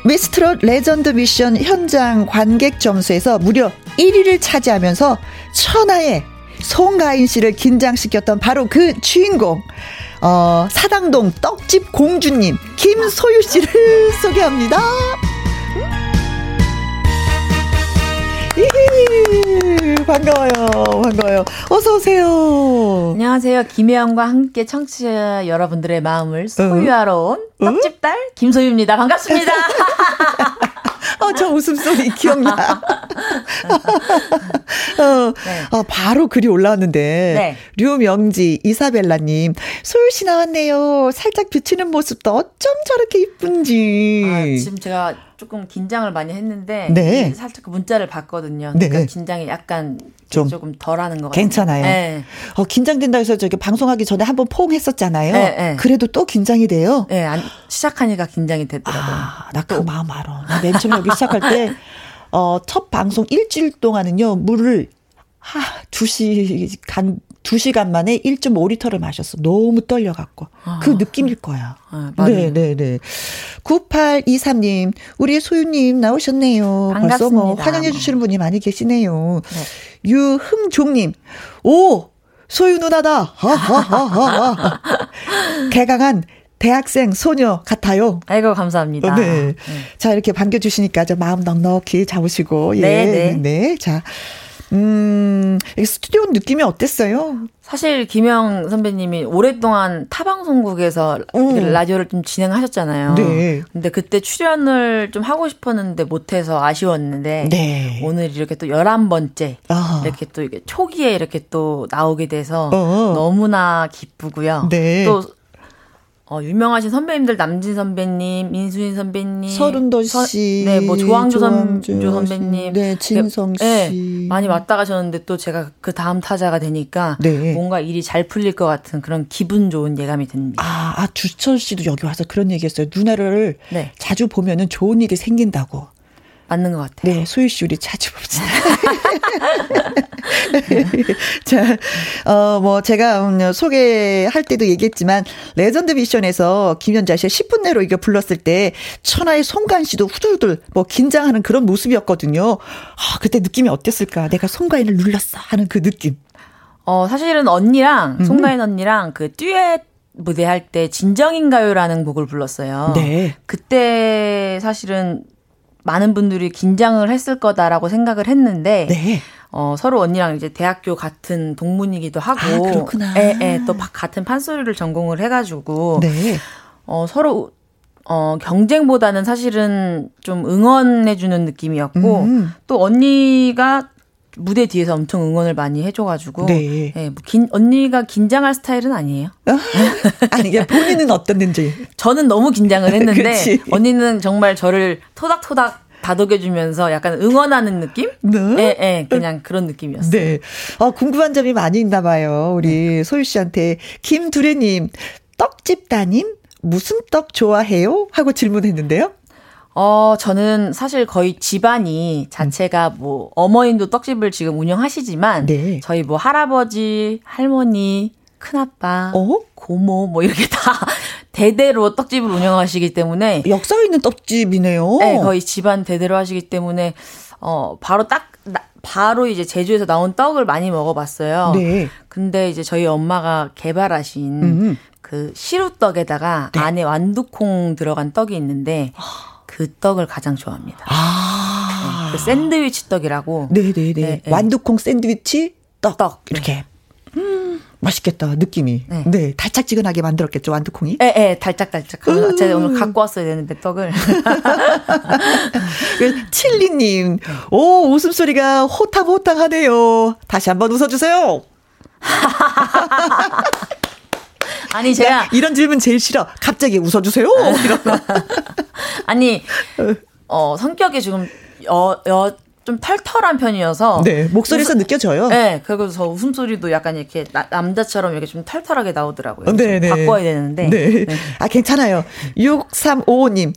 미스트롯 레전드 미션 현장 관객 점수에서 무려 1위를 차지하면서 천하의 송가인 씨를 긴장시켰던 바로 그 주인공. 어, 사당동 떡집 공주님, 김소유 씨를 *laughs* 소개합니다. *laughs* 반가워요. 반가워요. 어서 오세요. 안녕하세요. 김혜영과 함께 청취자 여러분들의 마음을 소유하러 온 떡집딸 김소유입니다. 반갑습니다. *laughs* 어, 저 웃음소리 기억나. *laughs* 어, 네. 어, 바로 글이 올라왔는데, 네. 류명지, 이사벨라님, 소율씨 나왔네요. 살짝 비치는 모습도 어쩜 저렇게 이쁜지. 아, 지금 제가 조금 긴장을 많이 했는데, 네. 살짝 그 문자를 봤거든요. 네. 그러니까 긴장이 약간 좀 조금 덜하는 것 같아요. 괜찮아요. 네. 어, 긴장된다 해서 저기 방송하기 전에 한번 포옹 했었잖아요. 네, 네. 그래도 또 긴장이 돼요. 네, 안, 시작하니까 긴장이 되더라고요. 아, 나 그 마음 알아. 맨 처음에 여기 시작할 때, 어, 첫 방송 일주일 동안은요, 물을 하, 2시 간, 2시간 만에 1.5리터를 마셨어. 너무 떨려갖고. 아, 그 느낌일 거야. 아, 네, 네, 네. 9823님, 우리 소유님 나오셨네요. 반갑습니다. 벌써 뭐 환영해주시는 분이 많이 계시네요. 네. 유흠종님, 오! 소유 누나다! 하하하하. *laughs* 개강한 대학생 소녀 같아요. 아이고 감사합니다. 네. 네. 자 이렇게 반겨주시니까 저 마음 넉넉히 잡으시고 예. 네, 네. 네. 자 음, 스튜디오 느낌이 어땠어요? 사실 김영 선배님이 오랫동안 타 방송국에서 음. 라디오를 좀 진행하셨잖아요. 네. 근데 그때 출연을 좀 하고 싶었는데 못해서 아쉬웠는데 네. 오늘 이렇게 또 열한 번째 아. 이렇게 또 이게 초기에 이렇게 또 나오게 돼서 어. 너무나 기쁘고요. 네. 또 어, 유명하신 선배님들 남진 선배님, 민수인 선배님, 서른도 씨, 네, 뭐 조항조, 조항조 선배님, 네, 진성 네, 씨, 네, 많이 왔다 가셨는데 또 제가 그 다음 타자가 되니까 네. 뭔가 일이 잘 풀릴 것 같은 그런 기분 좋은 예감이 듭니다. 아, 아 주철 씨도 여기 와서 그런 얘기했어요. 누나를 네. 자주 보면은 좋은 일이 생긴다고. 맞는 것 같아요. 네, 소유 씨 우리 자주 봅시다. *laughs* 자, 어, 뭐, 제가 음, 소개할 때도 얘기했지만, 레전드 미션에서 김연자 씨가 10분 내로 이거 불렀을 때, 천하의 송가인 씨도 후들후들 뭐 긴장하는 그런 모습이었거든요. 아, 그때 느낌이 어땠을까? 내가 송가인을 눌렀어 하는 그 느낌. 어, 사실은 언니랑, 음. 송가인 언니랑 그 듀엣 무대할 때 진정인가요라는 곡을 불렀어요. 네. 그때 사실은 많은 분들이 긴장을 했을 거다라고 생각을 했는데 네. 어, 서로 언니랑 이제 대학교 같은 동문이기도 하고 아, 그렇구나. 예, 예, 또 같은 판소리를 전공을 해 가지고 네. 어, 서로 어, 경쟁보다는 사실은 좀 응원해 주는 느낌이었고 음. 또 언니가 무대 뒤에서 엄청 응원을 많이 해줘가지고 네. 네, 뭐 긴, 언니가 긴장할 스타일은 아니에요. 아니 이게 본인은 어땠는지. 저는 너무 긴장을 했는데 *laughs* 언니는 정말 저를 토닥토닥 다독여주면서 약간 응원하는 느낌? 네. 네, 네 그냥 그런 느낌이었어요. 네. 어, 궁금한 점이 많이 있나 봐요. 우리 네. 소유 씨한테. 김두래님, 떡집 따님, 무슨 떡 좋아해요? 하고 질문했는데요. 어, 저는 사실 거의 집안이 자체가 뭐 어머님도 떡집을 지금 운영하시지만 네. 저희 뭐 할아버지, 할머니, 큰아빠, 어? 고모 뭐 이렇게 다 *laughs* 대대로 떡집을 운영하시기 때문에 역사 있는 떡집이네요. 네, 거의 집안 대대로 하시기 때문에 어 바로 딱 바로 이제 제주에서 나온 떡을 많이 먹어봤어요. 네. 근데 이제 저희 엄마가 개발하신 음. 그 시루떡에다가 네. 안에 완두콩 들어간 떡이 있는데 아. 그 떡을 가장 좋아합니다. 아. 네, 그 샌드위치 떡이라고. 네네네. 네, 네. 완두콩 샌드위치 떡. 떡. 이렇게. 음, 맛있겠다, 느낌이. 네. 네. 달짝지근하게 만들었겠죠, 완두콩이? 예, 예, 달짝달짝. 음. 제가 오늘 갖고 왔어야 되는데, 떡을. *laughs* 그 칠리님, 오, 웃음소리가 호탕호탕 하네요. 다시 한번 웃어주세요. *laughs* 아니 제가 이런 질문 제일 싫어. 갑자기 웃어주세요. 이런 *laughs* 아니 어 성격이 지금 여, 여, 좀 털털한 편이어서. 네, 목소리에서 웃음, 느껴져요. 네, 그리고 저 웃음소리도 약간 이렇게 나, 남자처럼 이렇게 좀 털털하게 나오더라고요. 네, 네. 바꿔야 되는데. 네. 네. 아, 괜찮아요. 6355님.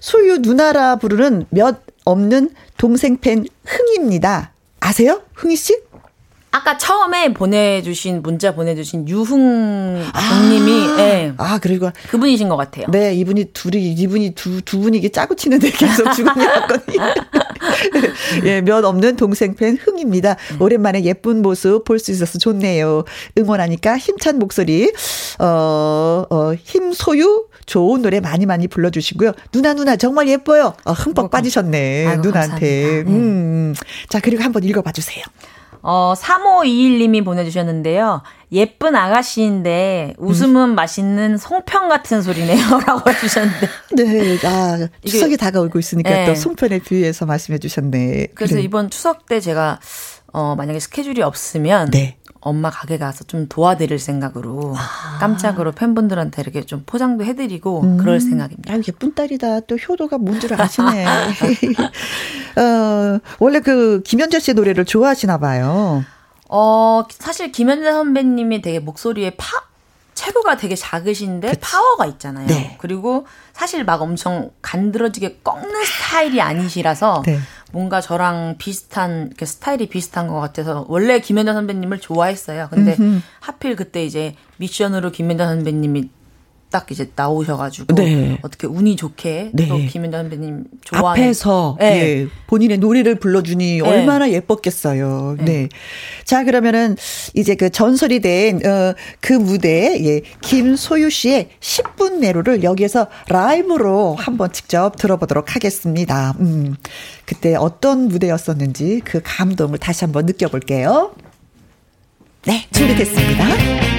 소유 누나라 부르는 몇 없는 동생 팬 흥입니다. 아세요? 흥이 씨? 아까 처음에 보내주신 문자 보내주신 유흥 님이 아, 네. 아 그리고 그분이신 것 같아요. 네 이분이 둘이 이분이 두 두 분이 이게 짜고 치는데 계속 주고받 왔거든요. 예몇 없는 동생 팬 흥입니다. 네. 오랜만에 예쁜 모습 볼 수 있어서 좋네요. 응원하니까 힘찬 목소리 어, 어 힘 소유 좋은 노래 많이 많이 불러주시고요. 누나 누나 정말 예뻐요. 어, 흠뻑 빠지셨네 아이고, 누나한테. 네. 음. 자 그리고 한번 읽어봐 주세요. 어, 3521님이 보내주셨는데요. 예쁜 아가씨인데 웃음은 음. 맛있는 송편 같은 소리네요. *laughs* 라고 해주셨는데. 네, 아, 추석이 다가오고 있으니까 네. 또 송편에 비유해서 말씀해 주셨네. 그래서 그래. 이번 추석 때 제가, 어, 만약에 스케줄이 없으면. 네. 엄마 가게 가서 좀 도와드릴 생각으로 아. 깜짝으로 팬분들한테 이렇게 좀 포장도 해드리고 음. 그럴 생각입니다. 아 예쁜 딸이다. 또 효도가 뭔 줄 아시네. *laughs* 어, 원래 그 김현철 씨의 노래를 좋아하시나 봐요. 어, 사실 김현재 선배님이 되게 목소리에 파, 체구가 되게 작으신데 그치. 파워가 있잖아요. 네. 그리고 사실 막 엄청 간드러지게 꺾는 스타일이 아니시라서 네. 뭔가 저랑 비슷한 이렇게 스타일이 비슷한 것 같아서 원래 김현정 선배님을 좋아했어요. 근데 음흠. 하필 그때 이제 미션으로 김현정 선배님이 딱 이제 나오셔가지고 네. 어떻게 운이 좋게 네. 또 김윤자 선배님 좋아하는 앞에서 네. 예, 본인의 노래를 불러주니 네. 얼마나 예뻤겠어요. 네. 네. 자 그러면은 이제 그 전설이 된그 어, 그 무대 예, 김소유 씨의 10분 내로를 여기에서 라이브로 한번 직접 들어보도록 하겠습니다. 음, 그때 어떤 무대였었는지 그 감동을 다시 한번 느껴볼게요. 네, 준비됐습니다.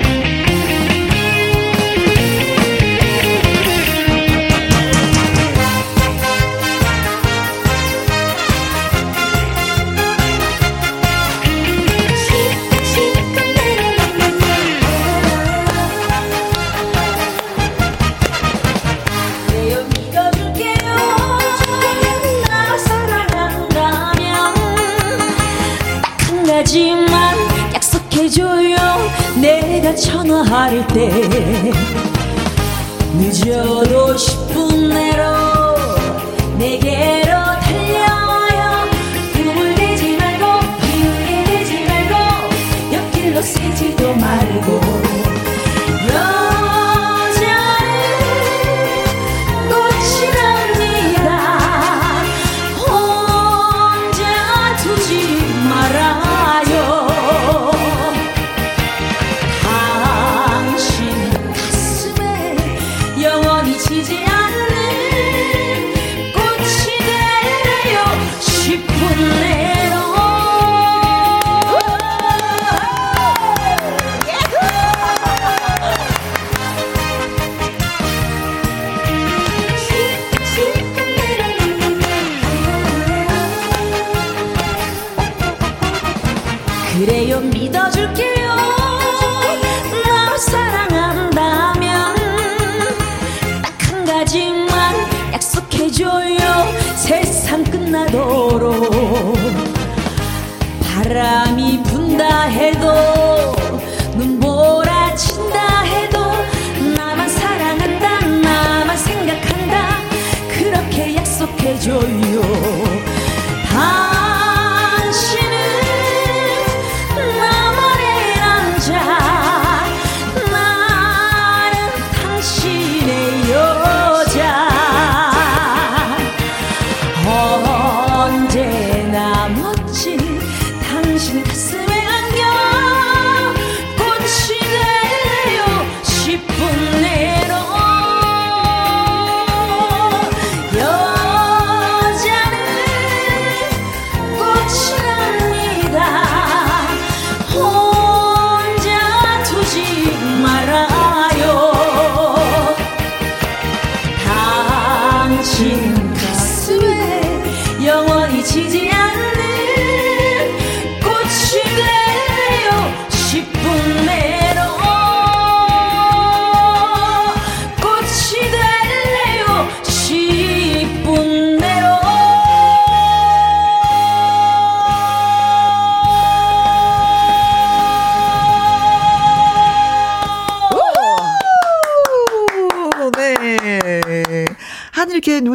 내가 전화할 때 늦어도 10분 내로 내게로 달려와요. 꿈을 대지 말고 기울게 되지 말고 옆길로 새지도 말고 언제나 멋진 당신 가슴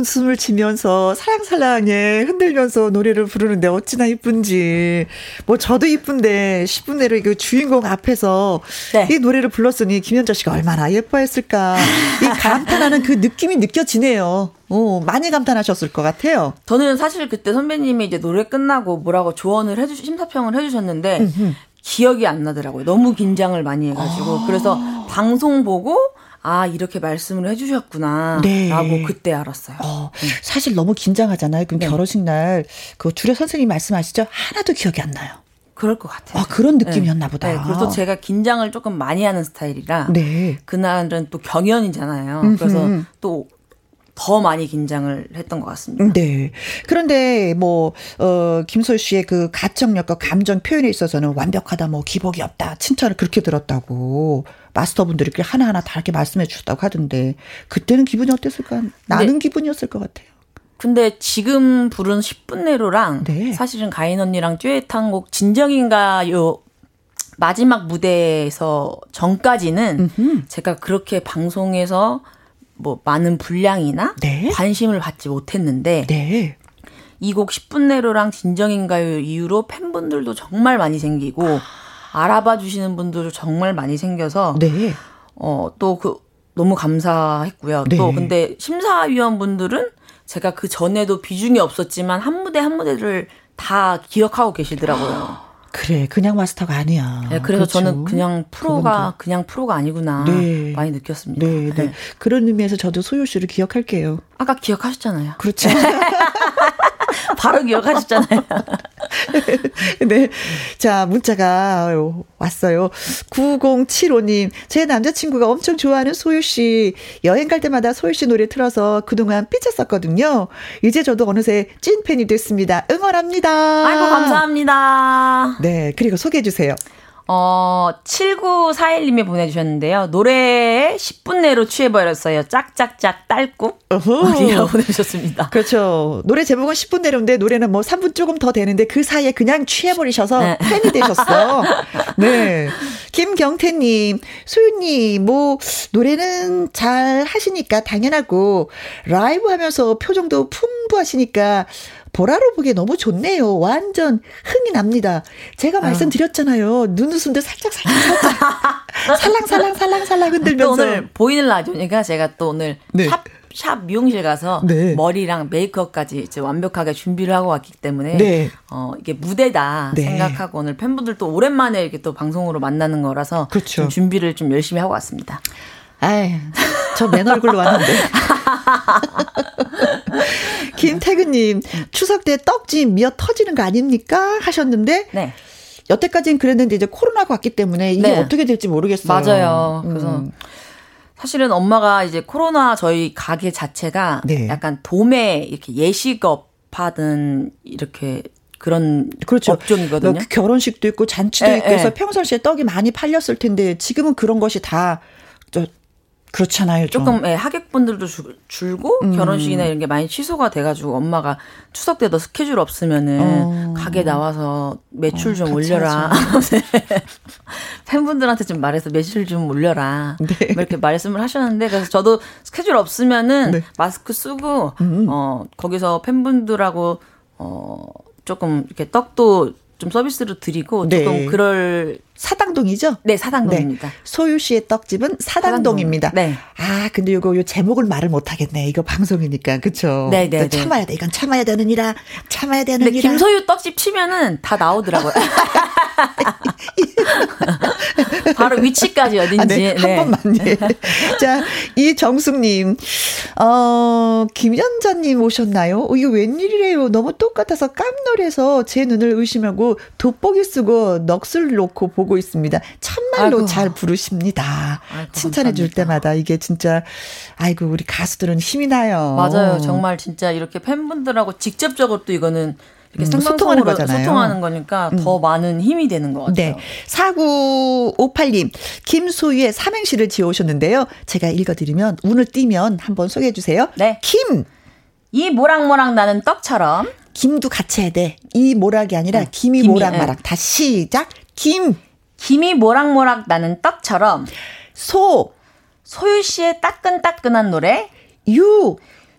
눈숨을 치면서 사랑사랑해 흔들면서 노래를 부르는데 어찌나 이쁜지. 뭐 저도 이쁜데 10분 내로 그 주인공 앞에서 네. 이 노래를 불렀으니 김현자 씨가 얼마나 예뻐했을까. 이 감탄하는 그 느낌이 느껴지네요. 오, 많이 감탄하셨을 것 같아요. 저는 사실 그때 선배님이 이제 노래 끝나고 뭐라고 조언을 해주, 심사평을 해주셨는데, 음흠. 기억이 안 나더라고요. 너무 긴장을 많이 해가지고. 아. 그래서 방송 보고, 아, 이렇게 말씀을 해주셨구나. 네. 라고 그때 알았어요. 어, 네. 사실 너무 긴장하잖아요. 그럼 네. 결혼식 날, 그 주례 선생님 말씀하시죠? 하나도 기억이 안 나요. 그럴 것 같아요. 아, 그런 느낌이었나 네. 보다. 네, 그래서 제가 긴장을 조금 많이 하는 스타일이라. 네. 그날은 또 경연이잖아요. 그래서 또더 많이 긴장을 했던 것 같습니다. 네. 그런데 뭐, 어, 김소희 씨의 그 가창력과 감정 표현에 있어서는 완벽하다, 뭐, 기복이 없다, 칭찬을 그렇게 들었다고 마스터분들이 이렇게 하나하나 다 이렇게 말씀해 주셨다고 하던데, 그때는 기분이 어땠을까? 나는 네. 기분이었을 것 같아요. 근데 지금 부른 10분 내로랑 네. 사실은 가인 언니랑 듀엣한 곡 진정인가요 마지막 무대에서 전까지는 음흠. 제가 그렇게 방송에서 뭐 많은 분량이나 네. 관심을 받지 못했는데 네. 이곡 10분 내로랑 진정인가요 이후로 팬분들도 정말 많이 생기고 아. 알아봐 주시는 분들도 정말 많이 생겨서 네. 어 또 그 너무 감사했고요. 네. 또 근데 심사위원분들은 제가 그 전에도 비중이 없었지만 한 무대 한 무대를 다 기억하고 계시더라고요. *gasps* 그래, 그냥 마스터가 아니야. 네, 그래서 그렇죠. 저는 그냥 프로가 그분도. 그냥 프로가 아니구나 네. 많이 느꼈습니다. 네, 네, 네. 그런 의미에서 저도 소유 씨를 기억할게요. 아까 기억하셨잖아요. 그렇죠. *laughs* 바로 기억하셨잖아요. *laughs* *laughs* 네. 자, 문자가 왔어요. 9075님, 제 남자친구가 엄청 좋아하는 소유씨, 여행 갈 때마다 소유씨 노래 틀어서 그동안 삐쳤었거든요. 이제 저도 어느새 찐팬이 됐습니다. 응원합니다. 아이고, 감사합니다. 네. 그리고 소개해주세요. 어, 7941님이 보내주셨는데요. 노래에 10분 내로 취해버렸어요. 짝짝짝 딸꾹. 어디가 보내주셨습니다. 그렇죠. 노래 제목은 10분 내로인데 노래는 뭐 3분 조금 더 되는데 그 사이에 그냥 취해버리셔서 네. 팬이 되셨어. *laughs* 네. 김경태님, 소윤님, 뭐, 노래는 잘 하시니까 당연하고, 라이브 하면서 표정도 풍부하시니까, 보라로 보기에 너무 좋네요. 완전 흥이 납니다. 제가 말씀드렸잖아요. 눈웃음도 살짝 살짝 살짝 살랑살랑 살랑살랑 흔들면서 오늘 보이는 라디오니까 제가 또 오늘 네. 샵, 샵 미용실 가서 네. 머리랑 메이크업까지 이제 완벽하게 준비를 하고 왔기 때문에 네. 어 이게 무대다 네. 생각하고 오늘 팬분들 또 오랜만에 이렇게 또 방송으로 만나는 거라서 그렇죠. 좀 준비를 좀 열심히 하고 왔습니다. 아이, 저맨 얼굴로 왔는데. *laughs* 김태근님, 추석 때 떡집 미어 터지는 거 아닙니까? 하셨는데, 네. 여태까지는 그랬는데 이제 코로나가 왔기 때문에 이게 네. 어떻게 될지 모르겠어요. 맞아요. 음. 그래서 사실은 엄마가 이제 코로나 저희 가게 자체가 네. 약간 도매 이렇게 예식업 하든 이렇게 그런 그렇죠. 업종이거든요. 뭐 결혼식도 있고 잔치도 에, 있고 해서 평상시에 떡이 많이 팔렸을 텐데 지금은 그런 것이 다저 그렇잖아요. 좀. 조금 예, 하객분들도 줄, 줄고 음. 결혼식이나 이런 게 많이 취소가 돼가지고 엄마가 추석 때도 스케줄 없으면은 어. 가게 나와서 매출 어, 좀 올려라. *laughs* 팬분들한테 좀 말해서 매출 좀 올려라. 네. 뭐 이렇게 말씀을 하셨는데 그래서 저도 스케줄 없으면은 네. 마스크 쓰고 음. 어 거기서 팬분들하고 어 조금 이렇게 떡도 좀 서비스로 드리고 네. 조금 그럴 사당동이죠? 네, 사당동입니다. 네. 소유 씨의 떡집은 사당동입니다. 사당동. 네. 아, 근데 이거 요 제목을 말을 못 하겠네. 이거 방송이니까. 그렇죠? 네, 네, 네. 참아야 돼. 이건 참아야 되는 이라. 참아야 되는 근데 이라. 김소유 떡집 치면은 다 나오더라고요. *laughs* *laughs* 바로 위치까지 어딘지. 아, 네. 한 네. 번만. 예. *laughs* 자, 이정숙님. 어, 김연자님 오셨나요? 어, 이거 웬일이래요. 너무 똑같아서 깜놀해서 제 눈을 의심하고 돋보기 쓰고 넋을 놓고 보고 있습니다. 참말로 아이고. 잘 부르십니다. 칭찬해 줄 때마다 이게 진짜, 아이고, 우리 가수들은 힘이 나요. 맞아요. 정말 진짜 이렇게 팬분들하고 직접적으로 또 이거는 소통하는 거잖아요. 소통하는 거니까 음. 더 많은 힘이 되는 것 같아요. 네. 4958님, 김소유의 삼행시를 지어오셨는데요. 제가 읽어드리면, 운을 띄면 한번 소개해 주세요. 네. 김! 이 모락모락 나는 떡처럼. 김도 같이 해야 돼. 이 모락이 아니라 응. 김이, 김이 모락모락. 응. 다시 시작. 김! 김이 모락모락 나는 떡처럼. 소! 소유 씨의 따끈따끈한 노래. 유!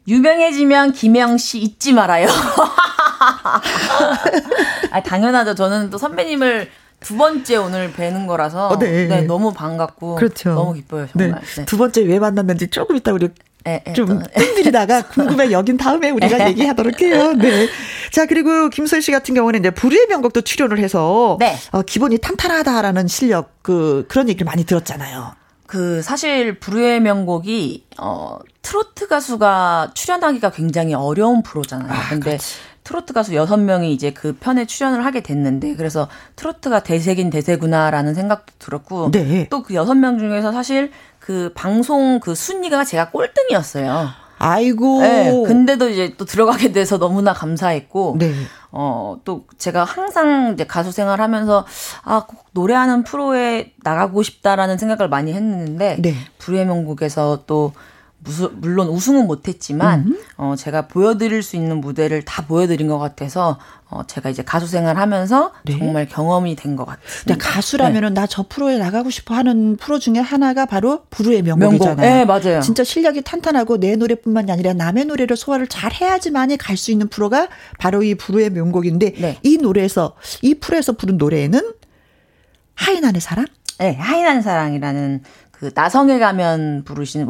유명해지면 김영 씨 잊지 말아요. *laughs* *laughs* 아, 당연하죠. 저는 또 선배님을 두 번째 오늘 뵈는 거라서 어, 네. 네. 너무 반갑고 그렇죠. 너무 기뻐요 정말. 네. 네. 두 번째 왜 만났는지 조금 이따 우리 에, 에, 좀 뜸들이다가 *laughs* 궁금해 여긴 다음에 우리가 얘기하도록 해요. 네. 자 그리고 김소희 씨 같은 경우는 이제 불의의 명곡도 출연을 해서 네. 어, 기본이 탄탄하다라는 실력 그 그런 얘기를 많이 들었잖아요. 그 사실 불후의 명곡이 어 트로트 가수가 출연하기가 굉장히 어려운 프로잖아요. 아, 근데 그렇지. 트로트 가수 6명이 이제 그 편에 출연을 하게 됐는데 그래서 트로트가 대세긴 대세구나라는 생각도 들었고 네. 또그 6명 중에서 사실 그 방송 그 순위가 제가 꼴등이었어요. 아이고. 네, 근데도 이제 또 들어가게 돼서 너무나 감사했고, 네. 어, 또 제가 항상 이제 가수 생활 하면서, 아, 꼭 노래하는 프로에 나가고 싶다라는 생각을 많이 했는데, 네. 불의 명곡에서 또 무수, 물론 우승은 못했지만 음. 어 제가 보여드릴 수 있는 무대를 다 보여드린 것 같아서 어 제가 이제 가수 생활하면서 네. 정말 경험이 된 것 같아요. 가수라면은 네. 나저 프로에 나가고 싶어 하는 프로 중에 하나가 바로 부르의 명곡이잖아요. 명곡. 네 맞아요. 진짜 실력이 탄탄하고 내 노래뿐만이 아니라 남의 노래를 소화를 잘 해야지만이 갈 수 있는 프로가 바로 이 부르의 명곡인데 네. 이 노래에서 이 프로에서 부른 노래에는 하이난의 사랑? 네, 하이난 사랑이라는 그 나성에 가면 부르시는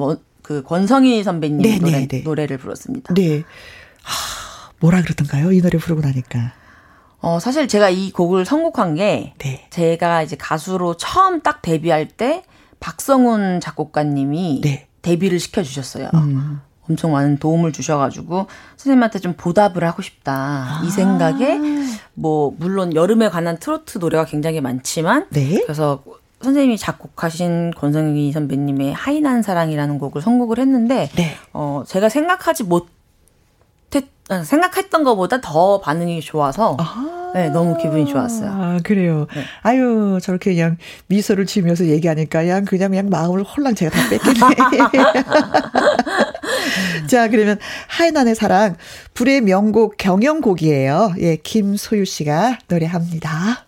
그 권성희 선배님 네, 노래, 네, 네. 노래를 불렀습니다. 네. 하, 뭐라 그러던가요? 이 노래 부르고 나니까. 어, 사실 제가 이 곡을 선곡한 게 네. 제가 이제 가수로 처음 딱 데뷔할 때 박성훈 작곡가님이 네. 데뷔를 시켜 주셨어요. 음. 엄청 많은 도움을 주셔가지고 선생님한테 좀 보답을 하고 싶다 아. 이 생각에 뭐 물론 여름에 관한 트로트 노래가 굉장히 많지만 네? 그래서 선생님이 작곡하신 권성희 선배님의 하이난 사랑이라는 곡을 선곡을 했는데 네. 어 제가 생각하지 못했 아, 생각했던 것보다 더 반응이 좋아서 아~ 네, 너무 기분이 좋았어요. 아, 그래요. 네. 아유, 저렇게 그냥 미소를 지으면서 얘기하니까 그냥 그냥 그냥 마음을 홀랑 제가 다 뺏겠네. *laughs* 자, 그러면 하이난의 사랑 불의 명곡 경영곡이에요. 예, 김소유 씨가 노래합니다.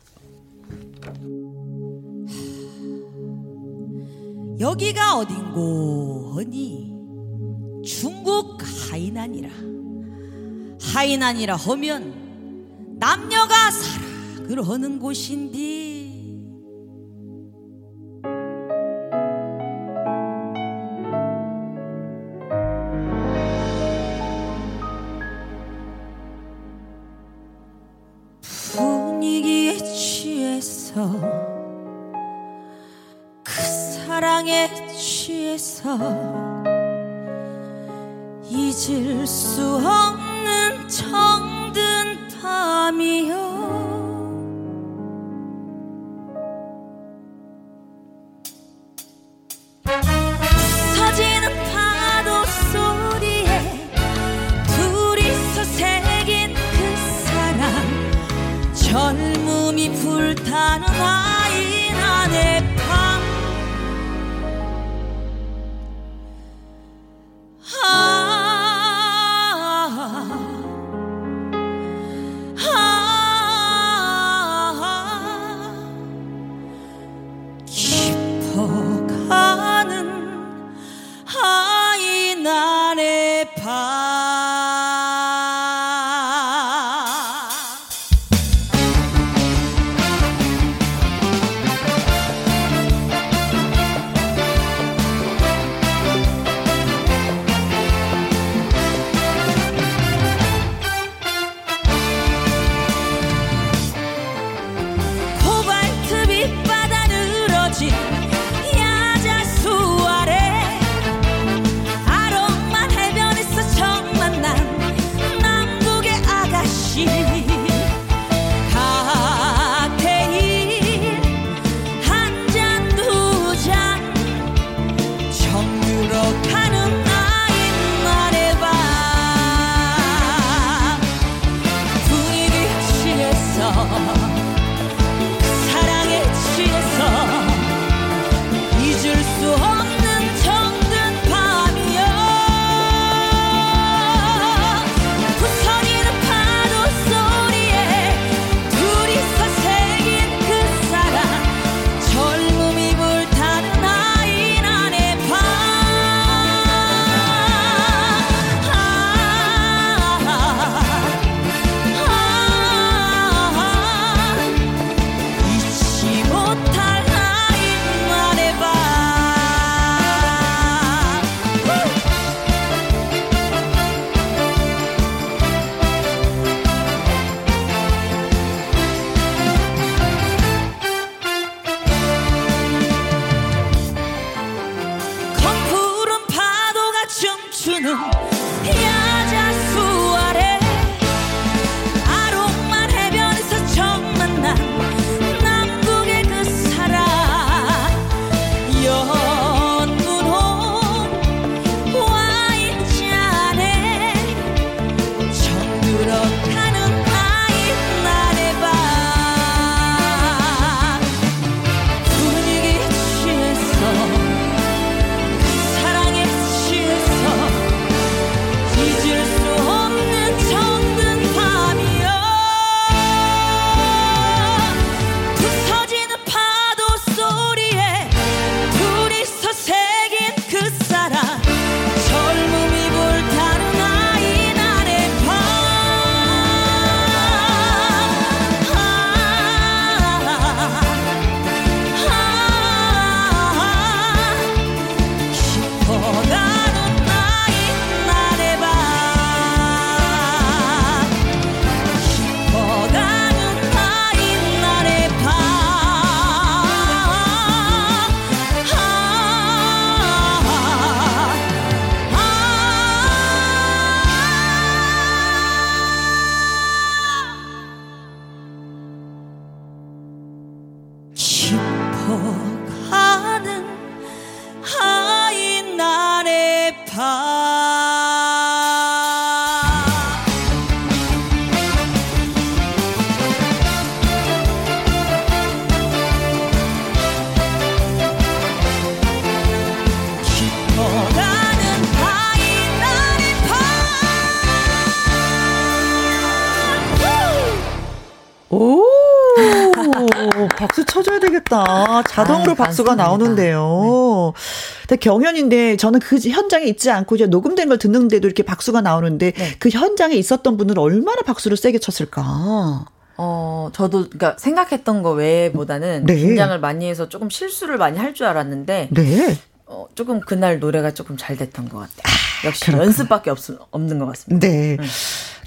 여기가 어딘고 하니? 중국 하이난이라. 하이난이라 하면 남녀가 사랑을 하는 곳인디. 분위기에 취해서 사랑에 취해서 잊을 수 없는 정든 밤이여 젊음이 불타는 아이 난의 자동으로 아유, 박수가 나오는데요. 네. 경연인데 저는 그 현장에 있지 않고 이제 녹음된 걸 듣는데도 이렇게 박수가 나오는데 네. 그 현장에 있었던 분은 얼마나 박수를 세게 쳤을까? 어, 저도 그러니까 생각했던 거 외보다는 네. 긴장을 많이 해서 조금 실수를 많이 할 줄 알았는데 네. 어, 조금 그날 노래가 조금 잘 됐던 것 같아요. 아, 역시 그렇구나. 연습밖에 없, 없는 것 같습니다. 네. 응.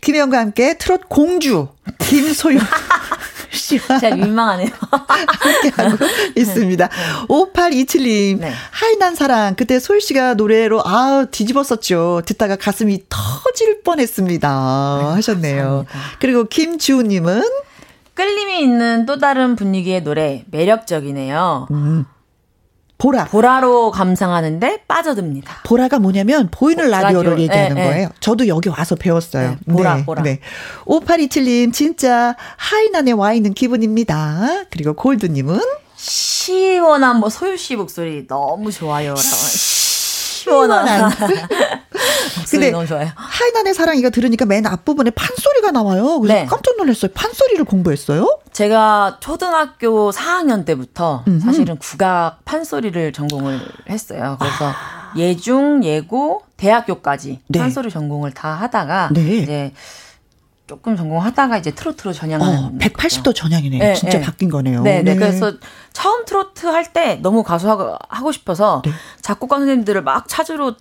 김혜영과 함께 트롯 공주 김소영 *laughs* 씨와 제가 *laughs* 민망하네요. 함께하고 *laughs* 있습니다. 5827님 네. 하이난 사랑 그때 소희 씨가 노래로 아 뒤집었었죠. 듣다가 가슴이 터질 뻔했습니다. 하셨네요. 감사합니다. 그리고 김주우님은 끌림이 있는 또 다른 분위기의 노래 매력적이네요. 음. 보라. 보라로 감상하는데 빠져듭니다. 보라가 뭐냐면 보이는 라디오를 라디오. 얘기하는 네, 거예요. 네. 저도 여기 와서 배웠어요. 네, 보라, 네, 보라. 네. 5827님, 진짜 하이난에 와 있는 기분입니다. 그리고 골드님은? 시원한 뭐 소유 씨 목소리 너무 좋아요. 시원한. *laughs* 근데 너무 좋아요. 하이난의 사랑 이가 들으니까 맨 앞부분에 판소리가 나와요. 그래서 네. 깜짝 놀랐어요. 판소리를 공부했어요? 제가 초등학교 4학년 때부터 음흠. 사실은 국악 판소리를 전공을 했어요. 그래서 아. 예중, 예고, 대학교까지 네. 판소리 전공을 다 하다가 네. 이제 조금 전공하다가 이제 트로트로 전향하는 어, 180도 전향이네요. 네, 진짜 네. 바뀐 거네요. 네, 네, 네. 그래서 처음 트로트 할 때 너무 가수하고 하고 싶어서 네. 작곡가 선생님들을 막 찾으러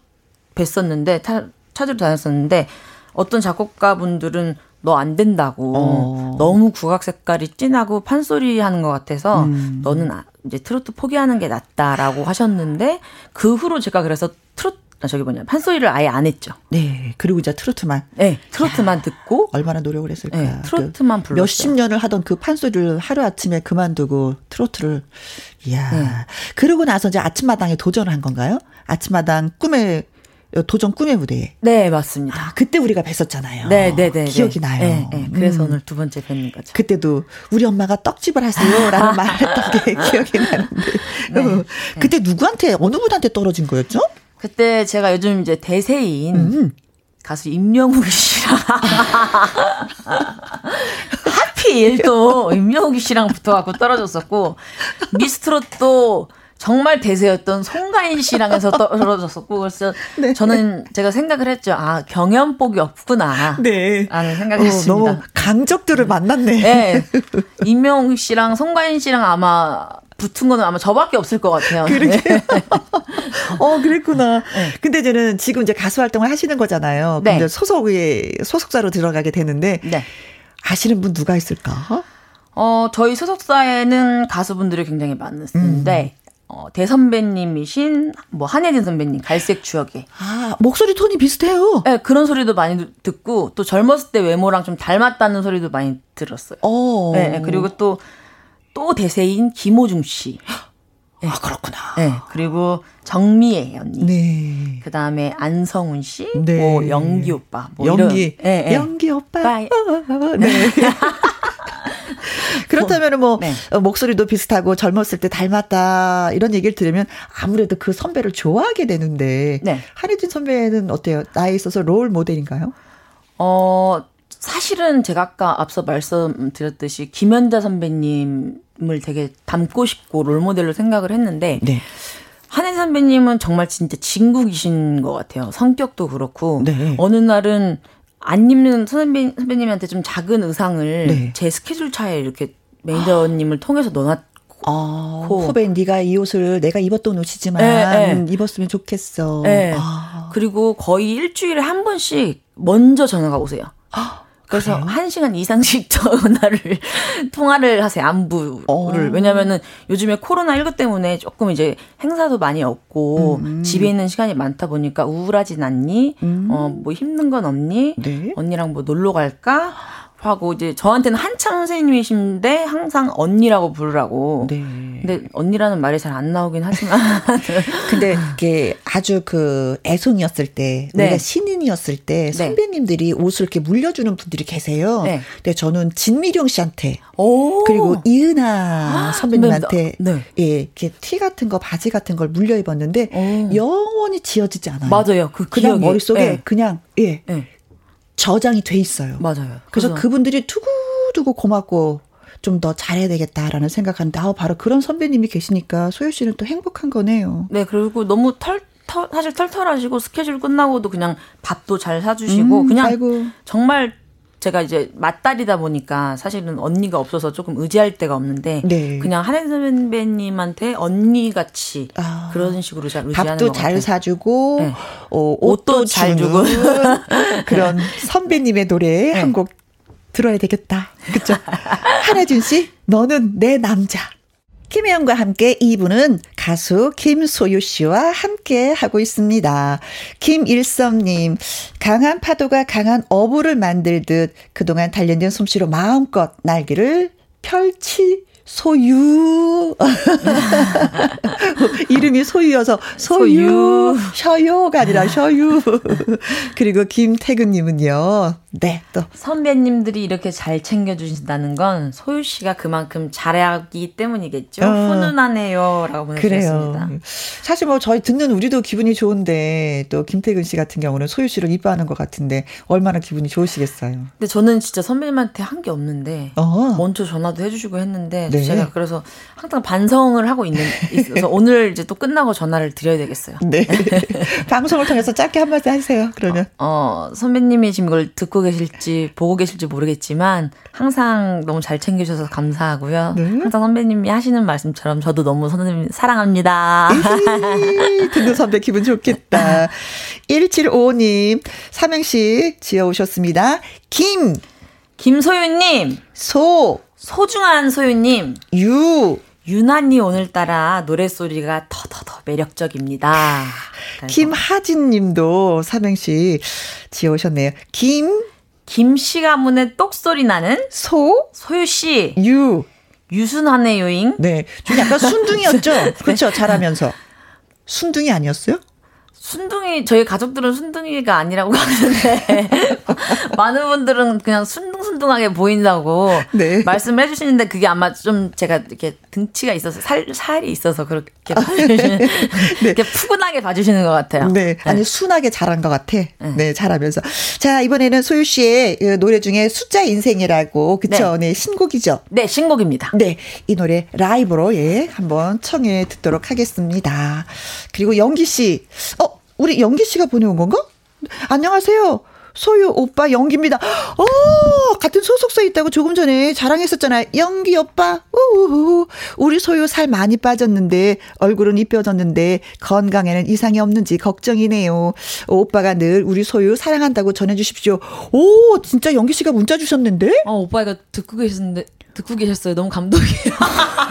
뵀었는데 타, 찾으러 다녔었는데 어떤 작곡가 분들은 너 안 된다고 어. 너무 국악 색깔이 진하고 판소리 하는 것 같아서 음. 너는 아, 이제 트로트 포기하는 게 낫다라고 하셨는데 그 후로 제가 그래서 트로트 아, 저기 뭐냐 판소리를 아예 안 했죠. 네. 그리고 이제 트로트만. 네. 트로트만 야, 듣고 얼마나 노력을 했을까. 네, 트로트만 그 불렀어요. 몇십 년을 하던 그 판소리를 하루 아침에 그만두고 트로트를. 이야. 네. 그러고 나서 이제 아침마당에 도전을 한 건가요? 아침마당 꿈의 도전 꿈의 무대에. 네, 맞습니다. 아, 그때 우리가 뵀었잖아요. 네, 네, 네. 기억이 네. 나요. 네, 네. 그래서 음. 오늘 두 번째 뵙는 거죠. 그때도 우리 엄마가 떡집을 하세요라는 *laughs* 말을 했던 게 기억이 나는데. 네, 어, 그때 누구한테 어느 분한테 떨어진 거였죠? 그때 제가 요즘 이제 대세인 음. 가수 임영웅 씨랑 *laughs* 하필 또 임영웅 씨랑 붙어갖고 떨어졌었고 미스트롯도 정말 대세였던 송가인 씨랑 해서 *laughs* 떨어졌었고 그래서 네. 저는 제가 생각을 했죠. 아 경연복이 없구나. 네. 라는 생각을 어, 했습니다. 너무 강적들을 만났네. 네. 임영웅 씨랑 송가인 씨랑 아마 붙은 거는 아마 저밖에 없을 것 같아요. 그러게. 네. *laughs* 어, 그랬구나. 네. 근데 이제는 지금 이제 가수 활동을 하시는 거잖아요. 네. 근데 소속에, 소속사로 들어가게 되는데. 네. 아시는 분 누가 있을까? 어, 저희 소속사에는 가수분들이 굉장히 많았는데, 음. 어, 대선배님이신 뭐 한예진 선배님 갈색 추억에 아 목소리 톤이 비슷해요. 네 그런 소리도 많이 듣고 또 젊었을 때 외모랑 좀 닮았다는 소리도 많이 들었어요. 오. 네, 네 그리고 또또 대세인 김호중 씨. 네. 아, 그렇구나. 네. 그리고 정미애 언니. 네. 그 다음에 안성훈 씨. 네. 뭐, 연기 오빠. 뭐 연기. 이런, 네, 네. 연기 오빠. 네. *laughs* 네. 그렇다면 뭐, 네. 어, 목소리도 비슷하고 젊었을 때 닮았다 이런 얘기를 들으면 아무래도 그 선배를 좋아하게 되는데 네. 한혜진 선배는 어때요? 나에 있어서 롤 모델인가요? 어 사실은 제가 아까 앞서 말씀드렸듯이 김연자 선배님을 되게 닮고 싶고 롤 모델로 생각을 했는데 네. 한혜 선배님은 정말 진짜 진국이신 것 같아요. 성격도 그렇고 네. 어느 날은 안 입는 선배, 선배님한테 좀 작은 의상을 네. 제 스케줄 차에 이렇게 매니저님을 통해서 넣어놨 아, 후배 네가 이 옷을 내가 입었던 옷이지만 네, 네. 입었으면 좋겠어. 네. 아. 그리고 거의 일주일에 한 번씩 먼저 전화가 오세요. 그래서 그래요? 한 시간 이상씩 *laughs* 전화를 통화를 하세요 안부를 어. 왜냐면은 요즘에 코로나 19 때문에 조금 이제 행사도 많이 없고 음. 집에 있는 시간이 많다 보니까 우울하진 않니? 음. 어뭐 힘든 건 없니? 네? 언니랑 뭐 놀러 갈까? 하고 이제 저한테는 한참 선생님이신데 항상 언니라고 부르라고. 네. 근데 언니라는 말이 잘 안 나오긴 하지만. *laughs* 근데 이게 아주 그 애송이었을 때, 네. 우리가 신인이었을 때 네. 선배님들이 옷을 이렇게 물려주는 분들이 계세요. 네. 근데 저는 진미령 씨한테 오. 그리고 이은아 선배님한테 네. 예, 이렇게 티 같은 거 바지 같은 걸 물려 입었는데 오. 영원히 지워지지 않아요. 맞아요. 그 그냥 기억이. 머릿속에 네. 그냥 예. 네. 저장이 돼 있어요. 맞아요. 그래서, 그래서 그분들이 두고두고 고맙고 좀더 잘해야 되겠다라는 생각하는데 아 바로 그런 선배님이 계시니까 소유 씨는 또 행복한 거네요. 네 그리고 너무 털, 털 사실 털털하시고 스케줄 끝나고도 그냥 밥도 잘 사주시고 음, 그냥 아이고. 정말 제가 이제 맞딸이다 보니까 사실은 언니가 없어서 조금 의지할 데가 없는데 네. 그냥 한혜 선배님한테 언니 같이 아, 그런 식으로 잘 의지하는 밥도 잘 사주고 네. 어, 옷도, 옷도 잘 주고 *laughs* 그런 선배님의 노래 네. 한곡 들어야 되겠다. 그렇죠? 한혜준 씨, 너는 내 남자. 김혜영과 함께 2부는 가수 김소유 씨와 함께 하고 있습니다. 김일섭님, 강한 파도가 강한 어부를 만들듯 그동안 단련된 솜씨로 마음껏 날개를 펼치 소유. *laughs* 이름이 소유여서 소유. 셔요가 아니라 셔유. *laughs* 그리고 김태근님은요. 네, 또. 선배님들이 이렇게 잘 챙겨주신다는 건 소유 씨가 그만큼 잘하기 때문이겠죠. 어. 훈훈하네요. 라고 보내주셨습니다. 그래요. 사실 뭐 저희 듣는 우리도 기분이 좋은데 또 김태근 씨 같은 경우는 소유 씨를 이뻐하는 것 같은데 얼마나 기분이 좋으시겠어요. 근데 저는 진짜 선배님한테 한 게 없는데 어. 먼저 전화도 해주시고 했는데 네. 제가 그래서 항상 반성을 하고 있는 있어서 *laughs* 오늘 이제 또 끝나고 전화를 드려야 되겠어요. 네. *laughs* 방송을 통해서 짧게 한마디 하세요. 그러면. 어, 어 선배님이 지금 이걸 듣고 계실지 보고 계실지 모르겠지만 항상 너무 잘 챙겨주셔서 감사하고요. 네. 항상 선배님이 하시는 말씀처럼 저도 너무 선배님 사랑합니다. 듣는 선배 기분 좋겠다. 1755님 삼행시 지어오셨습니다. 김 김소윤님 소 소중한 소윤님 유 유난히 오늘따라 노래소리가 더더더 매력적입니다. 김하진 님도 삼행시 지어오셨네요. 김 김씨 가문의 똑소리 나는 소 소유 씨. 유 유순한의 요잉. 네. 좀 약간 순둥이였죠? *laughs* 그렇죠. 잘하면서. 순둥이 아니었어요? 순둥이 저희 가족들은 순둥이가 아니라고 *laughs* 하는데 *laughs* 많은 분들은 그냥 순둥순둥하게 보인다고 *laughs* 네. 말씀을 해주시는데 그게 아마 좀 제가 이렇게 등치가 있어서 살 살이 있어서 그렇게 봐주시는 네. 이렇게 푸근하게 봐주시는 것 같아요. 네, 아니 네. 순하게 잘한 것 같아. 네. 네, 잘하면서 자 이번에는 소유 씨의 그 노래 중에 숫자 인생이라고 그쵸? 네. 네, 신곡이죠. 네, 신곡입니다. 네, 이 노래 라이브로 예 한번 청해 듣도록 하겠습니다. 그리고 영기 씨, 어 우리 영기 씨가 보내온 건가? 안녕하세요. 소유 오빠 영기입니다. 어, 같은 소속사에 있다고 조금 전에 자랑했었잖아요. 영기 오빠. 우우 우리 소유 살 많이 빠졌는데 얼굴은 이뻐졌는데 건강에는 이상이 없는지 걱정이네요. 오빠가 늘 우리 소유 사랑한다고 전해 주십시오. 오, 진짜 영기 씨가 문자 주셨는데? 어, 오빠가 듣고 계셨는데 듣고 계셨어요. 너무 감동이에요.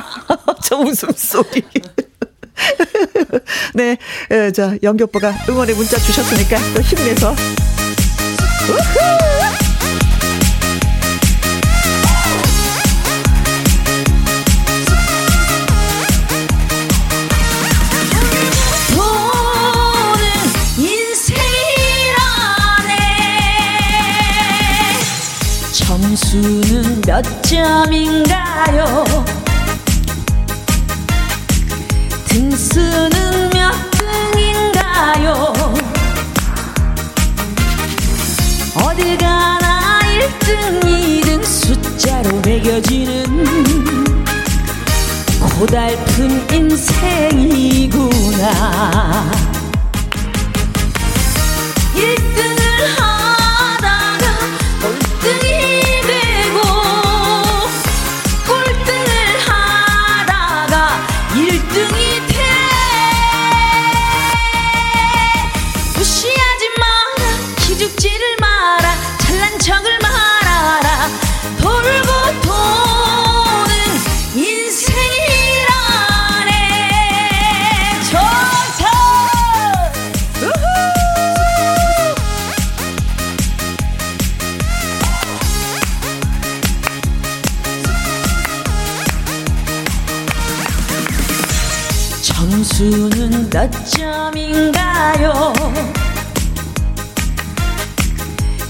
*laughs* 저 웃음소리. *laughs* 네, 에, 자, 영기 오빠가 응원의 문자 주셨으니까 또 힘내서. 우후! 점수는 몇 점인가요? 등수는 몇 등인가요? 어딜 가나 1등, 2등 숫자로 매겨지는 고달픈 인생이구나. 1등 몇 점인가요?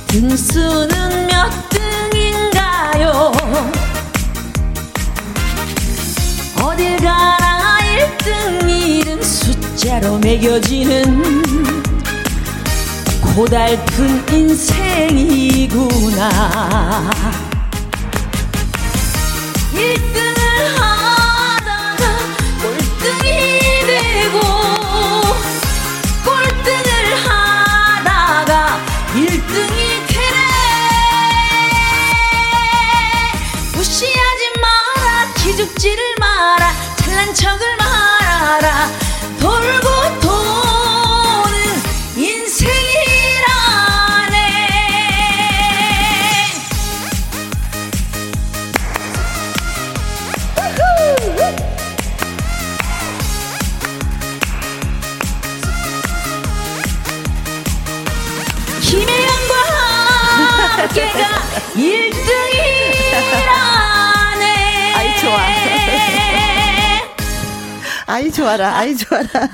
등수는 몇 등인가요? 어딜 가나 1등, 2등 숫자로 매겨지는 고달픈 인생이구나 1등을 기죽지를 마라 잘난 척을 말아라. 돌고 아이 좋아라, 아이 좋아라. *laughs*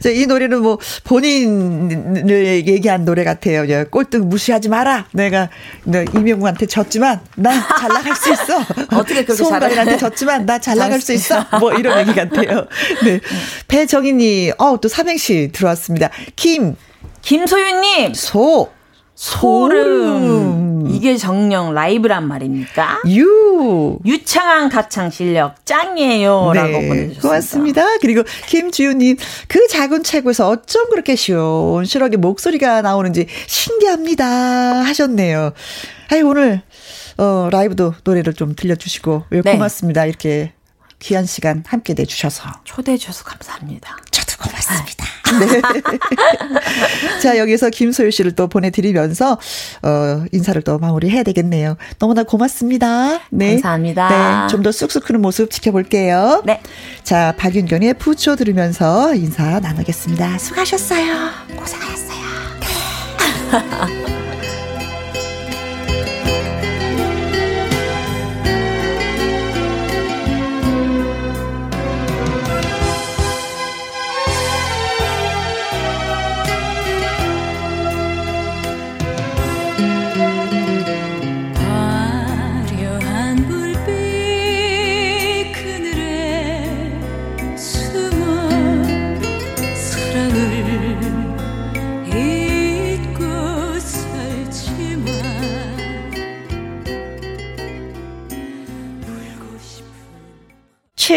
자, 이 노래는 뭐 본인을 얘기한 노래 같아요. 저 꼴등 무시하지 마라. 내가 너 이명웅한테 졌지만 난잘 나갈 수 있어. *laughs* 어떻게 그렇게 소은발이한테? 졌지만 나 잘 나갈 수 있어. 뭐 이런 얘기 같아요. 네. 배정희님, 어, 또 삼행시 들어왔습니다. 김, 김소윤님, 소, 소름. 이게 정령 라이브란 말입니까? 유. 유창한 가창 실력 짱이에요. 라고 보내주셨습니다. 네, 고맙습니다. 그리고 김주윤님, 그 작은 체구에서 어쩜 그렇게 시원시원하게 목소리가 나오는지 신기합니다. 하셨네요. 아이, 오늘, 어, 라이브도 노래를 좀 들려주시고, 예, 네. 고맙습니다. 이렇게 귀한 시간 함께 내주셔서. 초대해 주셔서 감사합니다. 저도 고맙습니다. 네. *laughs* 자, 여기서 김소유 씨를 또 보내드리면서, 어, 인사를 또 마무리해야 되겠네요. 너무나 고맙습니다. 네. 감사합니다. 네. 좀 더 쑥쑥 크는 모습 지켜볼게요. 네. 자, 박윤경의 부초 들으면서 인사 나누겠습니다. 수고하셨어요. 고생하셨어요. 화 *laughs*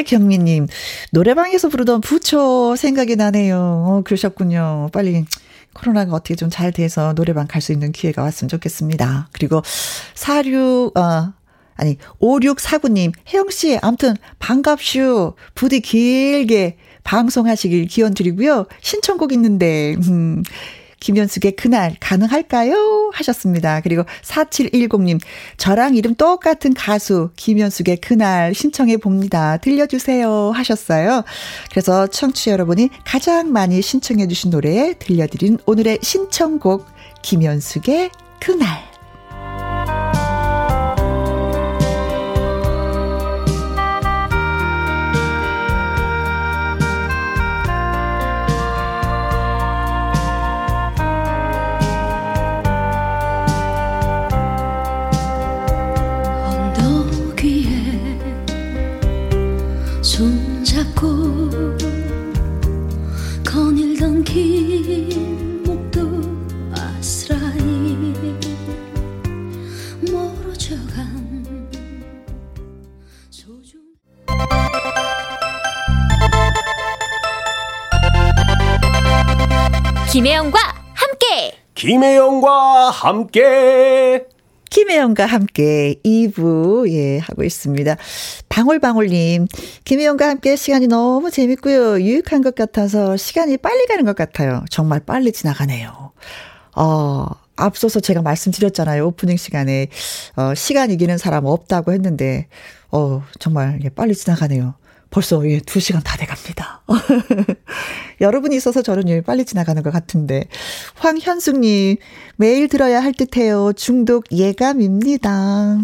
최경미님, 노래방에서 부르던 부초 생각이 나네요. 어, 그러셨군요. 빨리 코로나가 어떻게 좀 잘 돼서 노래방 갈 수 있는 기회가 왔으면 좋겠습니다. 그리고 46, 어, 아니, 5649님, 혜영씨, 암튼, 반갑슈. 부디 길게 방송하시길 기원 드리고요. 신청곡 있는데, 음, 김현숙의 그날 가능할까요? 하셨습니다. 그리고 4710님, 저랑 이름 똑같은 가수 김현숙의 그날 신청해 봅니다. 들려주세요. 하셨어요. 그래서 청취자 여러분이 가장 많이 신청해 주신 노래 들려드린 오늘의 신청곡 김현숙의 그날. 김혜영과 함께 김혜영과 함께 김혜영과 함께 2부, 예, 하고 있습니다. 방울방울님, 김혜영과 함께 시간이 너무 재밌고요. 유익한 것 같아서 시간이 빨리 가는 것 같아요. 정말 빨리 지나가네요. 어, 앞서서 제가 말씀드렸잖아요. 오프닝 시간에, 어, 시간 이기는 사람 없다고 했는데, 어, 정말, 예, 빨리 지나가네요. 벌써 예, 두 시간 다 돼갑니다. *laughs* 여러분이 있어서 저는 예, 빨리 지나가는 것 같은데. 황현숙님, 매일 들어야 할 듯해요. 중독 예감입니다.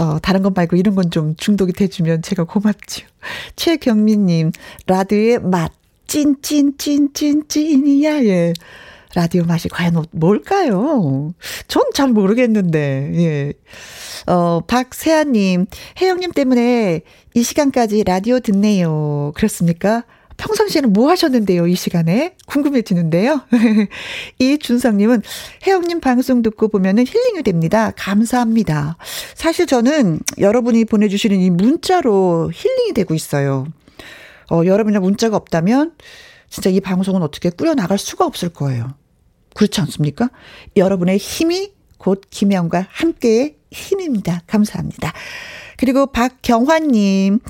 어, 다른 것 말고 이런 건 좀 중독이 돼주면 제가 고맙죠. 최경민님, 라디오의 맛. 찐, 찐, 찐, 찐, 찐이야, 예. 라디오 맛이 과연 뭘까요? 전 잘 모르겠는데, 예. 어, 박세아님, 혜영님 때문에 이 시간까지 라디오 듣네요. 그렇습니까? 평상시에는 뭐 하셨는데요, 이 시간에? 궁금해지는데요. *laughs* 이준성님은 혜영님 방송 듣고 보면은 힐링이 됩니다. 감사합니다. 사실 저는 여러분이 보내주시는 이 문자로 힐링이 되고 있어요. 어, 여러분의 문자가 없다면 진짜 이 방송은 어떻게 꾸려나갈 수가 없을 거예요. 그렇지 않습니까? 여러분의 힘이 곧 김혜영과 함께의 힘입니다. 감사합니다. 그리고 박경환님,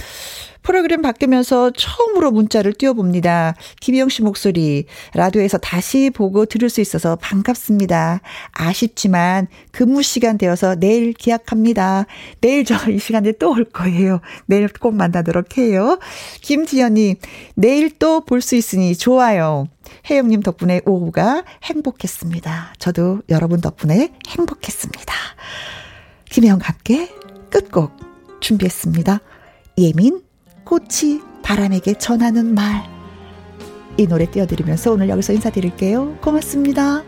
프로그램 바뀌면서 처음으로 문자를 띄워봅니다. 김희영 씨 목소리 라디오에서 다시 보고 들을 수 있어서 반갑습니다. 아쉽지만 근무 시간 되어서 내일 기약합니다. 내일 저 이 시간에 또 올 거예요. 내일 꼭 만나도록 해요. 김지연님 내일 또 볼 수 있으니 좋아요. 혜영님 덕분에 오후가 행복했습니다. 저도 여러분 덕분에 행복했습니다. 김혜영과 함께 끝곡 준비했습니다. 예민 꽃이 바람에게 전하는 말. 이 노래 띄워드리면서 오늘 여기서 인사드릴게요. 고맙습니다.